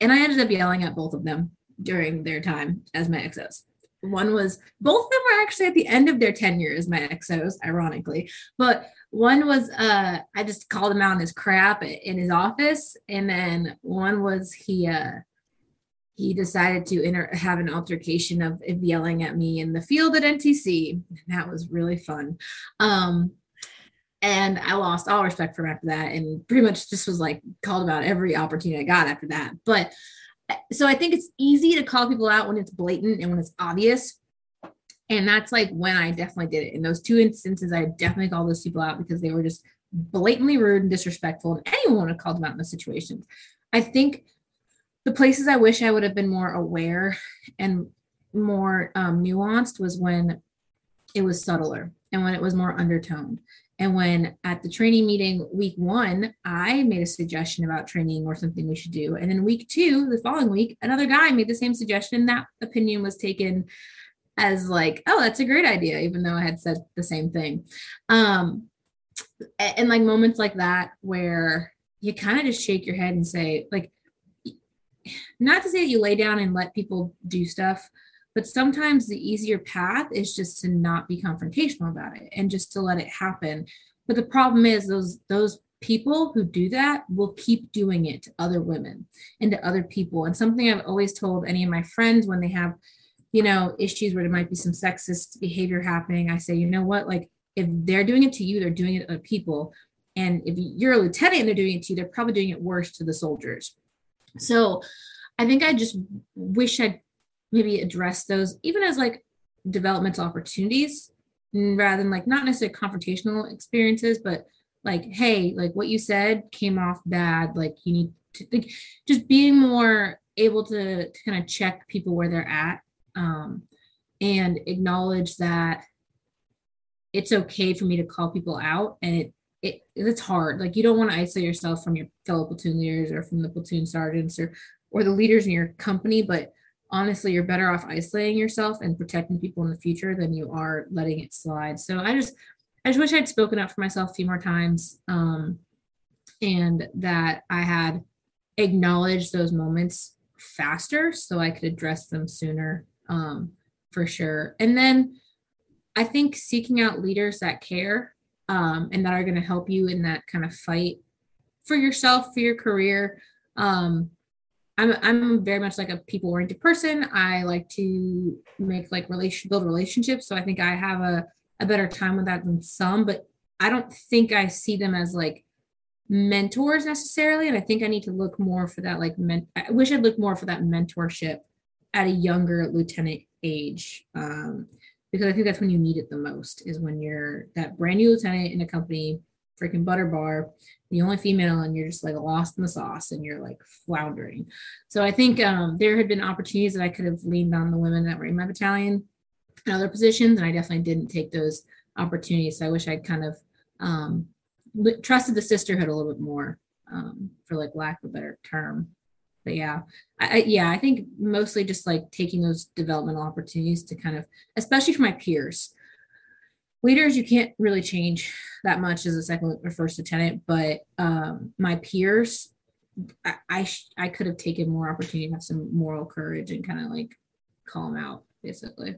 [SPEAKER 3] And I ended up yelling at both of them during their time as my XOs. One was both of them were actually at the end of their tenure as my XOs, ironically. But one was uh I just called him out on his crap in his office, and then one was he uh he decided to inter- have an altercation of, of yelling at me in the field at NTC. That was really fun. Um, and I lost all respect for him after that, and pretty much just was like called about every opportunity I got after that. But so I think it's easy to call people out when it's blatant and when it's obvious. And that's like when I definitely did it. In those two instances, I definitely called those people out because they were just blatantly rude and disrespectful. And anyone would have called them out in those situations. I think the places I wish I would have been more aware and more um, nuanced was when it was subtler and when it was more undertoned. And when at the training meeting week one, I made a suggestion about training or something we should do. And then week two, the following week, another guy made the same suggestion. That opinion was taken as like, oh, that's a great idea, even though I had said the same thing. Um, and, and like moments like that where you kind of just shake your head and say, like, [SIGHS] not to say that you lay down and let people do stuff, but sometimes the easier path is just to not be confrontational about it and just to let it happen. But the problem is those those people who do that will keep doing it to other women and to other people. And something I've always told any of my friends when they have, you know, issues where there might be some sexist behavior happening, I say, you know what, like if they're doing it to you, they're doing it to other people. And if you're a lieutenant and they're doing it to you, they're probably doing it worse to the soldiers. So I think I just wish I'd maybe address those even as like developmental opportunities rather than like not necessarily confrontational experiences but like hey like what you said came off bad like you need to, like, just being more able to, to kind of check people where they're at um, and acknowledge that it's okay for me to call people out and it it it's hard. Like you don't want to isolate yourself from your fellow platoon leaders or from the platoon sergeants or or the leaders in your company but honestly you're better off isolating yourself and protecting people in the future than you are letting it slide so i just i just wish i'd spoken up for myself a few more times um and that i had acknowledged those moments faster so i could address them sooner um for sure and then I think seeking out leaders that care um, and that are going to help you in that kind of fight for yourself, for your career. Um, I'm I'm very much like a people oriented person. I like to make like relation build relationships. So I think I have a, a better time with that than some, but I don't think I see them as like mentors necessarily. And I think I need to look more for that like men- I wish I'd look more for that mentorship at a younger lieutenant age. Um, because I think that's when you need it the most is when you're that brand new lieutenant in a company, freaking butter bar, the only female, and you're just like lost in the sauce and you're like floundering. So I think um, there had been opportunities that I could have leaned on the women that were in my battalion and other positions, and I definitely didn't take those opportunities. So I wish I'd kind of um, trusted the sisterhood a little bit more, um, for like lack of a better term but yeah I, yeah i think mostly just like taking those developmental opportunities to kind of especially for my peers leaders you can't really change that much as a second or first lieutenant but um, my peers i I, I could have taken more opportunity to have some moral courage and kind of like call them out basically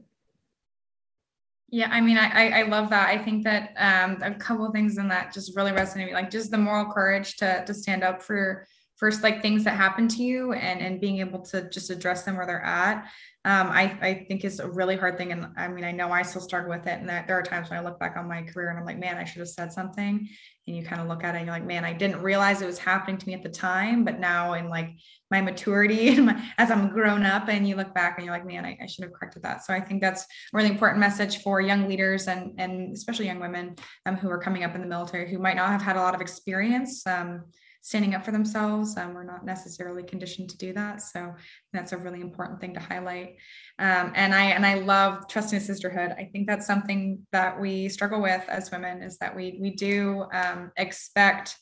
[SPEAKER 1] yeah, I mean, I I love that. I think that um, a couple things in that just really resonated. With me, like just the moral courage to to stand up for first like things that happen to you and and being able to just address them where they're at um, I, I think is a really hard thing. And i mean i know i still struggle with it and that there are times when i look back on my career and i'm like man i should have said something. And you kind of look at it and you're like man i didn't realize it was happening to me at the time but now in like my maturity [LAUGHS] and my, as i'm grown up and you look back and you're like man I, I should have corrected that. So i think that's a really important message for young leaders and and especially young women um, who are coming up in the military who might not have had a lot of experience um, standing up for themselves. Um, we're not necessarily conditioned to do that. So that's a really important thing to highlight. Um, and I and I love trusting a sisterhood. I think that's something that we struggle with as women is that we we do um, expect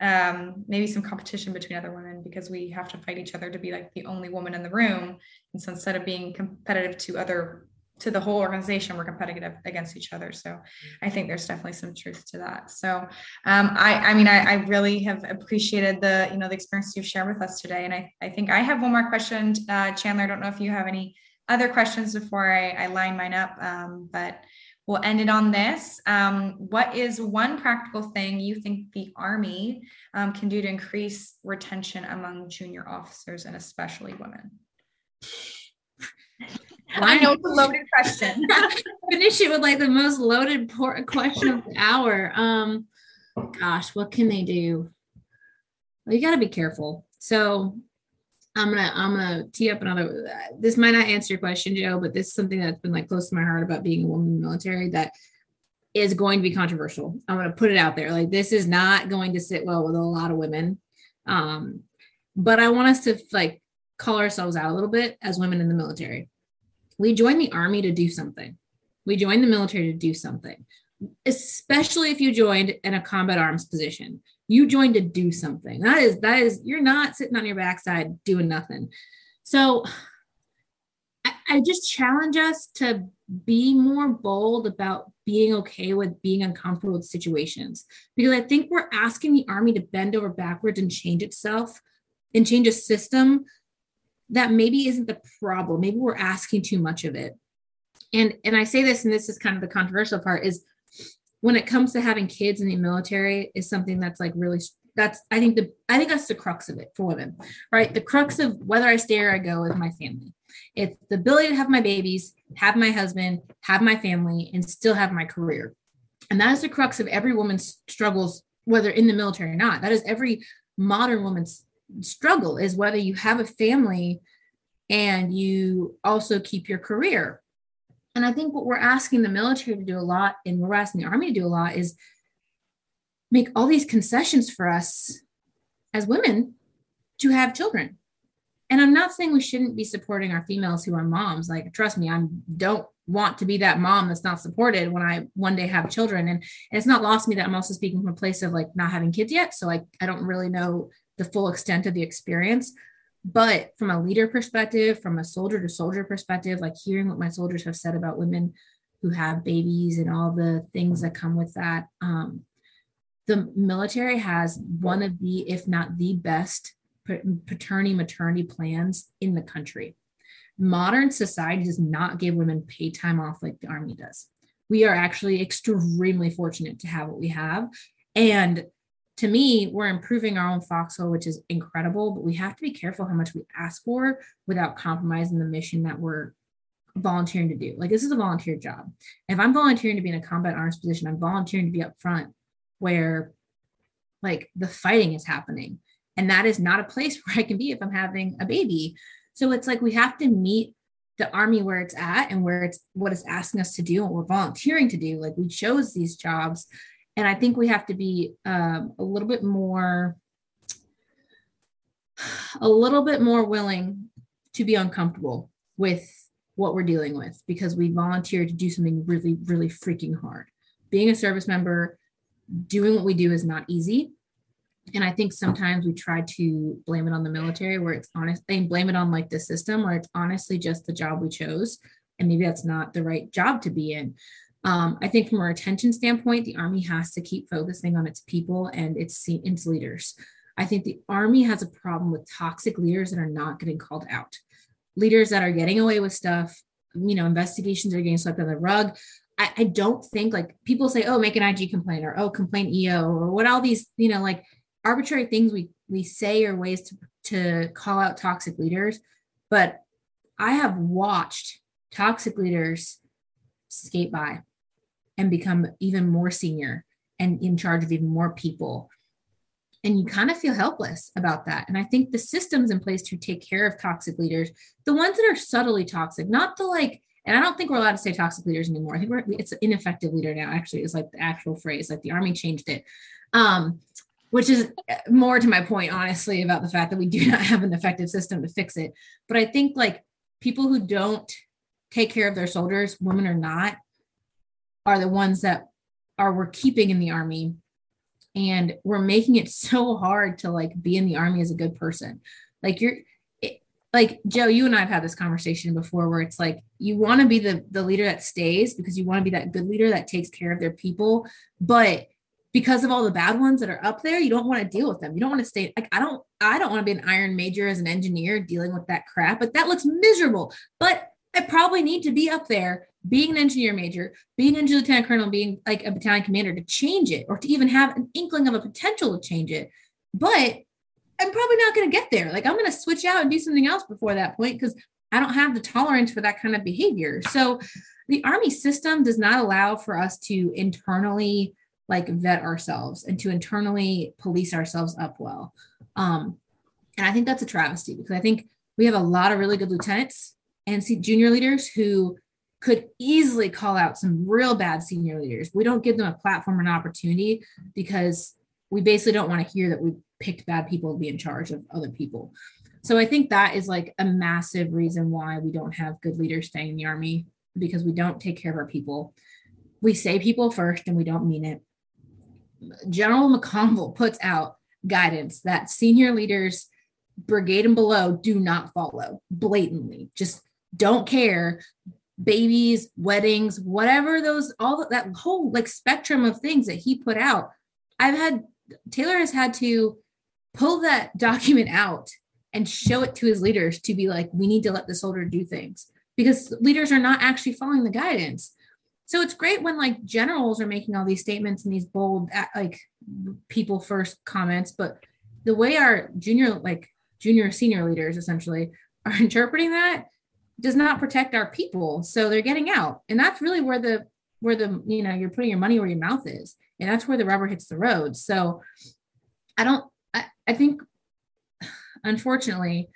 [SPEAKER 1] um, maybe some competition between other women because we have to fight each other to be like the only woman in the room. And so instead of being competitive to other to the whole organization we're competitive against each other. So i think there's definitely some truth to that. So um, i i mean I, I, really have appreciated the you know the experience you've shared with us today. And i, I think i have one more question uh, chandler. I don't know if you have any other questions before i, I line mine up um, but we'll end it on this. Um, what is one practical thing you think the army um, can do to increase retention among junior officers and especially women [LAUGHS] I know it's a loaded question. [LAUGHS]
[SPEAKER 3] Finish it with like the most loaded question of the hour. Um, gosh, what can they do? Well, you got to be careful. So I'm gonna I'm gonna tee up another. This might not answer your question, Joe, but this is something that's been like close to my heart about being a woman in the military that is going to be controversial. I'm gonna put it out there. Like this is not going to sit well with a lot of women. Um, but I want us to like call ourselves out a little bit as women in the military we join the army to do something. We join the military to do something, especially if you joined in a combat arms position. You joined to do something. That is, that is, you're not sitting on your backside doing nothing. So I, I just challenge us to be more bold about being okay with being uncomfortable with situations because I think we're asking the army to bend over backwards and change itself and change a system that maybe isn't the problem. Maybe we're asking too much of it. And and I say this, and this is kind of the controversial part, is when it comes to having kids in the military is something that's like really that's I think the I think that's the crux of it for women, right? The crux of whether I stay or I go is my family. It's the ability to have my babies, have my husband, have my family, and still have my career. And that is the crux of every woman's struggles, whether in the military or not. That is every modern woman's struggle is whether you have a family and you also keep your career. And I think what we're asking the military to do a lot, and we're asking the army to do a lot, is make all these concessions for us as women to have children. And I'm not saying we shouldn't be supporting our females who are moms. Like, trust me, I don't want to be that mom that's not supported when I one day have children. And, and it's not lost me that I'm also speaking from a place of like not having kids yet. So like I don't really know the full extent of the experience. But from a leader perspective, from a soldier to soldier perspective, like hearing what my soldiers have said about women who have babies and all the things that come with that, um, the military has one of the, if not the best paternity maternity plans in the country. Modern society does not give women paid time off like the army does. We are actually extremely fortunate to have what we have. And to me, we're improving our own foxhole, which is incredible, but we have to be careful how much we ask for without compromising the mission that we're volunteering to do. Like this is a volunteer job. If I'm volunteering to be in a combat arms position, I'm volunteering to be up front where like the fighting is happening. And that is not a place [LAUGHS] where I can be if I'm having a baby. So it's like we have to meet the army where it's at and where it's what it's asking us to do and we're volunteering to do. Like we chose these jobs and i think we have to be um, a little bit more a little bit more willing to be uncomfortable with what we're dealing with because we volunteer to do something really really freaking hard. Being a service member doing what we do is not easy. And i think sometimes we try to blame it on the military where it's honest blame it on like the system where it's honestly just the job we chose and maybe that's not the right job to be in um, I think from a retention standpoint, the Army has to keep focusing on its people and its, its leaders. I think the Army has a problem with toxic leaders that are not getting called out, leaders that are getting away with stuff. You know, investigations are getting swept under the rug. I, I don't think like people say, oh, make an IG complaint or oh, complain EO or what all these, you know, like arbitrary things we we say are ways to to call out toxic leaders. But I have watched toxic leaders skate by and become even more senior and in charge of even more people. And you kind of feel helpless about that. And I think the systems in place to take care of toxic leaders, the ones that are subtly toxic, not the like, and I don't think we're allowed to say toxic leaders anymore. I think we're, it's an ineffective leader now, actually, is like the actual phrase, like the army changed it. Um, which is more to my point, honestly, about the fact that we do not have an effective system to fix it. But I think like people who don't take care of their soldiers, women or not, are the ones that are we're keeping in the army. And we're making it [LAUGHS] so hard to like be in the army as a good person. Like you're like joe you and i've had this conversation before where it's like you want to be the the leader that stays because you want to be that good leader that takes care of their people. But because of all the bad ones that are up there you don't want to deal with them. You don't want to stay like i don't i don't want to be an iron major as an engineer dealing with that crap but that looks miserable. But i probably need to be up there being an engineer major, being an lieutenant colonel, being like a battalion commander to change it or to even have an inkling of a potential to change it. But I'm probably not going to get there. Like I'm going to switch out and do something else before that point because I don't have the tolerance for that kind of behavior. So the army system does not allow for us to internally like vet ourselves and to internally police ourselves up well. Um, and I think that's a travesty because I think we have a lot of really good lieutenants and junior leaders who could easily call out some real bad senior leaders. We don't give them a platform or an opportunity because we basically don't want to hear that we picked bad people to be in charge of other people. So I think that is like a massive reason why we don't have good leaders staying in the army because we don't take care of our people. We say people first and we don't mean it. General McConville [LAUGHS] puts out guidance that senior leaders, brigade and below, do not follow blatantly. Just don't care babies, weddings, whatever those, all that whole like spectrum of things that he put out. I've had Taylor has had to pull that [LAUGHS] document out and show it to his leaders to be like, we need to let the soldier do things because leaders are not actually following the guidance. So it's great when like generals are making all these statements and these bold like people first comments, but the way our junior like junior senior leaders essentially are [LAUGHS] interpreting that does not protect our people so they're getting out. And that's really where the where the you know you're putting your money where your mouth is. And that's where the rubber hits the road. So i don't i, I think unfortunately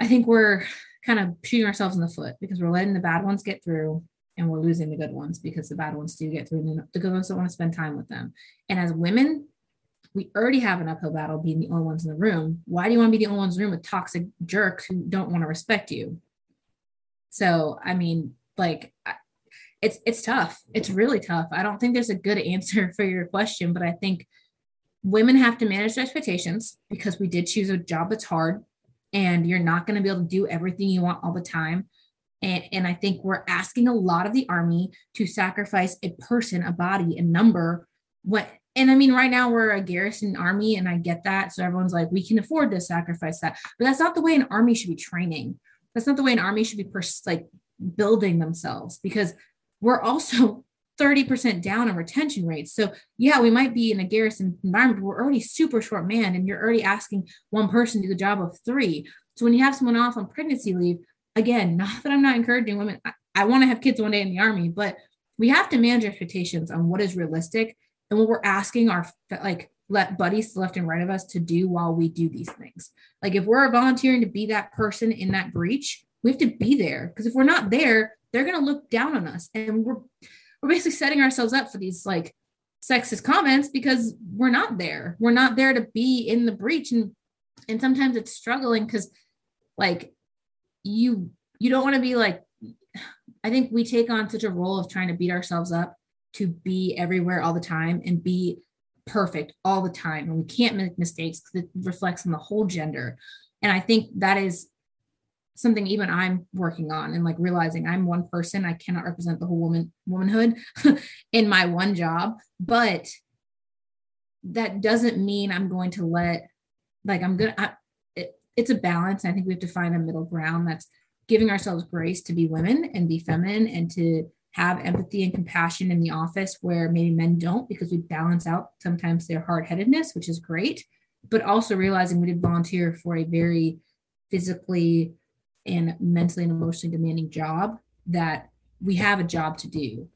[SPEAKER 3] i think we're kind of shooting ourselves in the foot because we're letting the bad ones get through and we're losing the good ones because the bad ones do get through. And the good ones don't want to spend time with them. And as women we already have an uphill battle being the only ones in the room. Why do you want to be the only ones in the room with toxic jerks who don't want to respect you? So, I mean, like, it's it's tough. It's really tough. I don't think there's a good [LAUGHS] answer for your question, but I think women have to manage their expectations because we did choose a job that's hard and you're not going to be able to do everything you want all the time. And, and I think we're asking a lot of the army to sacrifice a person, a body, a number. What and I mean, right now we're a garrison army, and I get that. So everyone's like, we can afford to sacrifice that, but that's not the way an army should be training. That's not the way an army should be pers- like building themselves because we're also [LAUGHS] 30% down on retention rates. So, yeah, we might be in a garrison environment, but we're already super short manned, and you're already asking one person to do the job of three. So, when you have someone off on pregnancy leave, again, [LAUGHS] not that I'm not encouraging women, I, I want to have kids one day in the army, but we have to manage expectations on what is realistic and what we're asking our like let buddies left and right of us to do while we do these things. Like if we're volunteering to be that person in that breach, we have to be there because if we're not there, they're going to look down on us and we're we're basically setting ourselves up for these like sexist comments because we're not there. We're not there to be in the breach and and sometimes it's struggling cuz like you you don't want to be like I think we take on such a role of trying to beat ourselves up to be everywhere all the time and be perfect all the time and we can't make mistakes because it reflects on the whole gender and i think that is something even I'm working on and like realizing I'm one person. I cannot represent the whole woman womanhood [LAUGHS] in my one job, but that doesn't mean I'm going to let like I'm gonna. I, it, it's a balance. I think we have to find a middle ground that's giving ourselves grace to be women and be feminine and to have empathy and compassion in the office where maybe men don't because we balance out sometimes their hard-headedness, which is great, but also realizing we did volunteer for a very physically and mentally and emotionally demanding job that we have a job to do.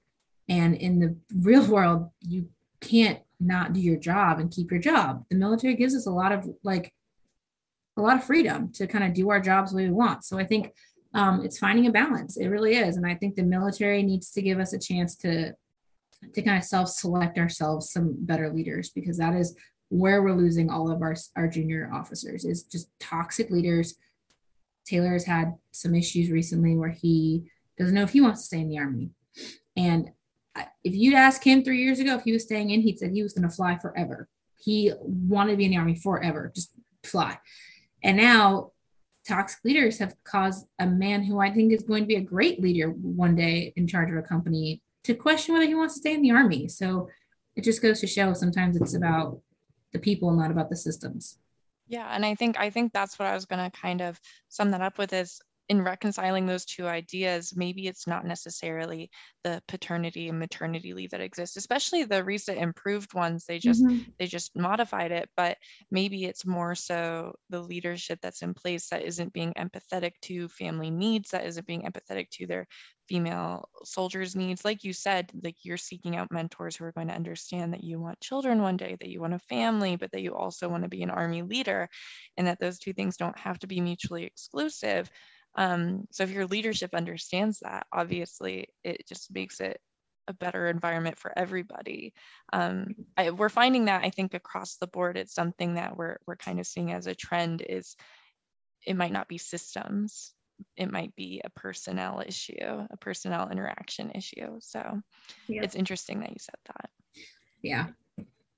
[SPEAKER 3] And in the real world, you can't not do your job and keep your job. The military gives us a lot of like a lot of freedom to kind of do our jobs the way we want. So I think um, it's finding a balance. It really is. And I think the military needs to give us a chance to to kind of self-select ourselves some better leaders because that is where we're losing all of our our junior officers is just toxic leaders Taylor has had some issues recently where he doesn't know if he wants to stay in the army. And if you'd ask him three years ago if he was staying in, he'd said he was going to fly forever. He wanted to be in the army forever, just fly. And now toxic leaders have caused a man who I think is going to be a great leader one day in charge of a company to question whether he wants to stay in the army. So it just goes to show sometimes it's about the people, not about the systems.
[SPEAKER 2] Yeah, and I think I think that's what I was going to kind of sum that up with is in reconciling those two ideas, maybe it's not necessarily the paternity and maternity leave that exists, especially the recent improved ones. They just mm-hmm. they just modified it, but maybe it's more so the leadership that's in place that isn't being empathetic to family needs, that isn't being empathetic to their female soldiers' needs. Like you said, like you're seeking out mentors who are going to understand that you want children one day, that you want a family, but that you also want to be an army leader, and that those two things don't have to be mutually exclusive um, so if your leadership understands that, obviously it just makes it a better environment for everybody. Um, I, we're finding that I think across the board, it's something that we're we're kind of seeing as a trend. Is it might not be systems, it might be a personnel issue, a personnel interaction issue. So yeah. it's interesting that you said that.
[SPEAKER 3] Yeah.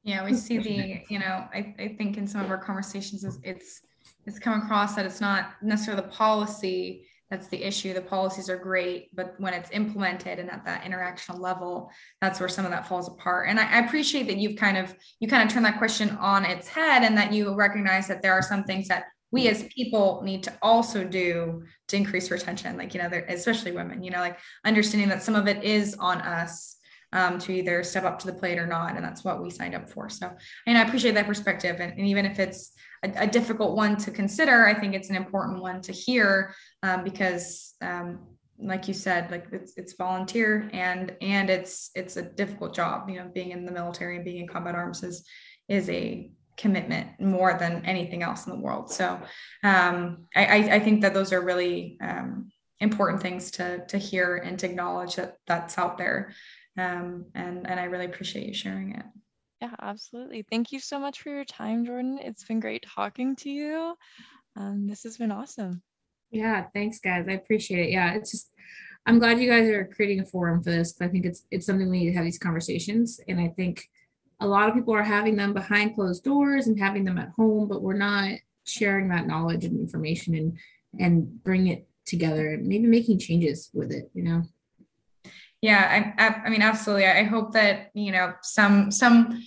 [SPEAKER 1] Yeah, we see the, [LAUGHS] you know, I, I think in some of our conversations, it's, it's it's come across that it's not necessarily the policy that's the issue. The policies are great, but when it's implemented and at that interactional level, that's where some of that falls apart. And I, I, appreciate that you've kind of you kind of turn that question on its head and that you recognize that there are some things that we as people need to also do to increase retention. Like, you know, especially women, you know, like understanding that some of it is on us um, to either step up to the plate or not. And that's what we signed up for. So, and I appreciate that perspective. And, and even if it's a, a, difficult one to consider, I think it's an important one to hear um, because, um, like you said, like it's, it's volunteer and and it's it's a difficult job. You know, being in the military and being in combat arms is is a commitment more than anything else in the world. So um, I, I, think that those are really um, important things to to hear and to acknowledge that that's out there um, and and I really appreciate you sharing it.
[SPEAKER 2] Yeah, absolutely. Thank you so much for your time, Jordan. It's been great talking to you. Um, this has been awesome.
[SPEAKER 3] Yeah, thanks, guys. I appreciate it. Yeah, it's just I'm glad you guys are creating a forum for this. Because I think it's it's something we need to have these conversations, and I think a lot of people are having them behind closed doors and having them at home, but we're not sharing that knowledge and information and and bring it together and maybe making changes with it. You know.
[SPEAKER 1] Yeah, I, I mean, absolutely. I hope that you know some some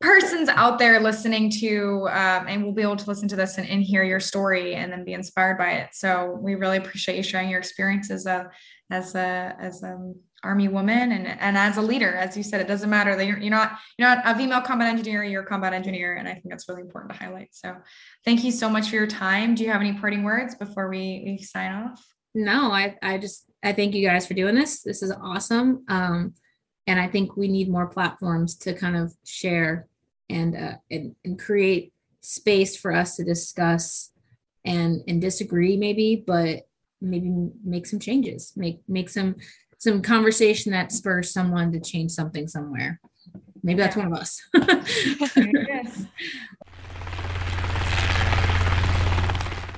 [SPEAKER 1] persons out there listening to um, and will be able to listen to this and, and, hear your story and then be inspired by it. So we really appreciate you sharing your experience as a as a as an army woman and and as a leader. As you said it doesn't matter that you're, you're not you're not a female combat engineer you're a combat engineer. And i think that's really important to highlight. So thank you so much for your time. Do you have any parting words before we, we sign off
[SPEAKER 3] no i i just i thank you guys for doing this. This is awesome. Um and i think we need more platforms to kind of share and uh, and, and create space for us to discuss and and disagree maybe but maybe make some changes make make some some conversation that spurs someone to change something somewhere. Maybe that's one of us. [LAUGHS] Yes.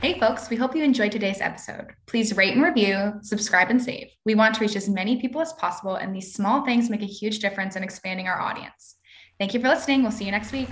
[SPEAKER 1] Hey, folks, we hope you enjoyed today's episode. Please rate and review, subscribe, and save. We want to reach as many people as possible, and these small things make a huge difference in expanding our audience. Thank you for listening. We'll see you next week.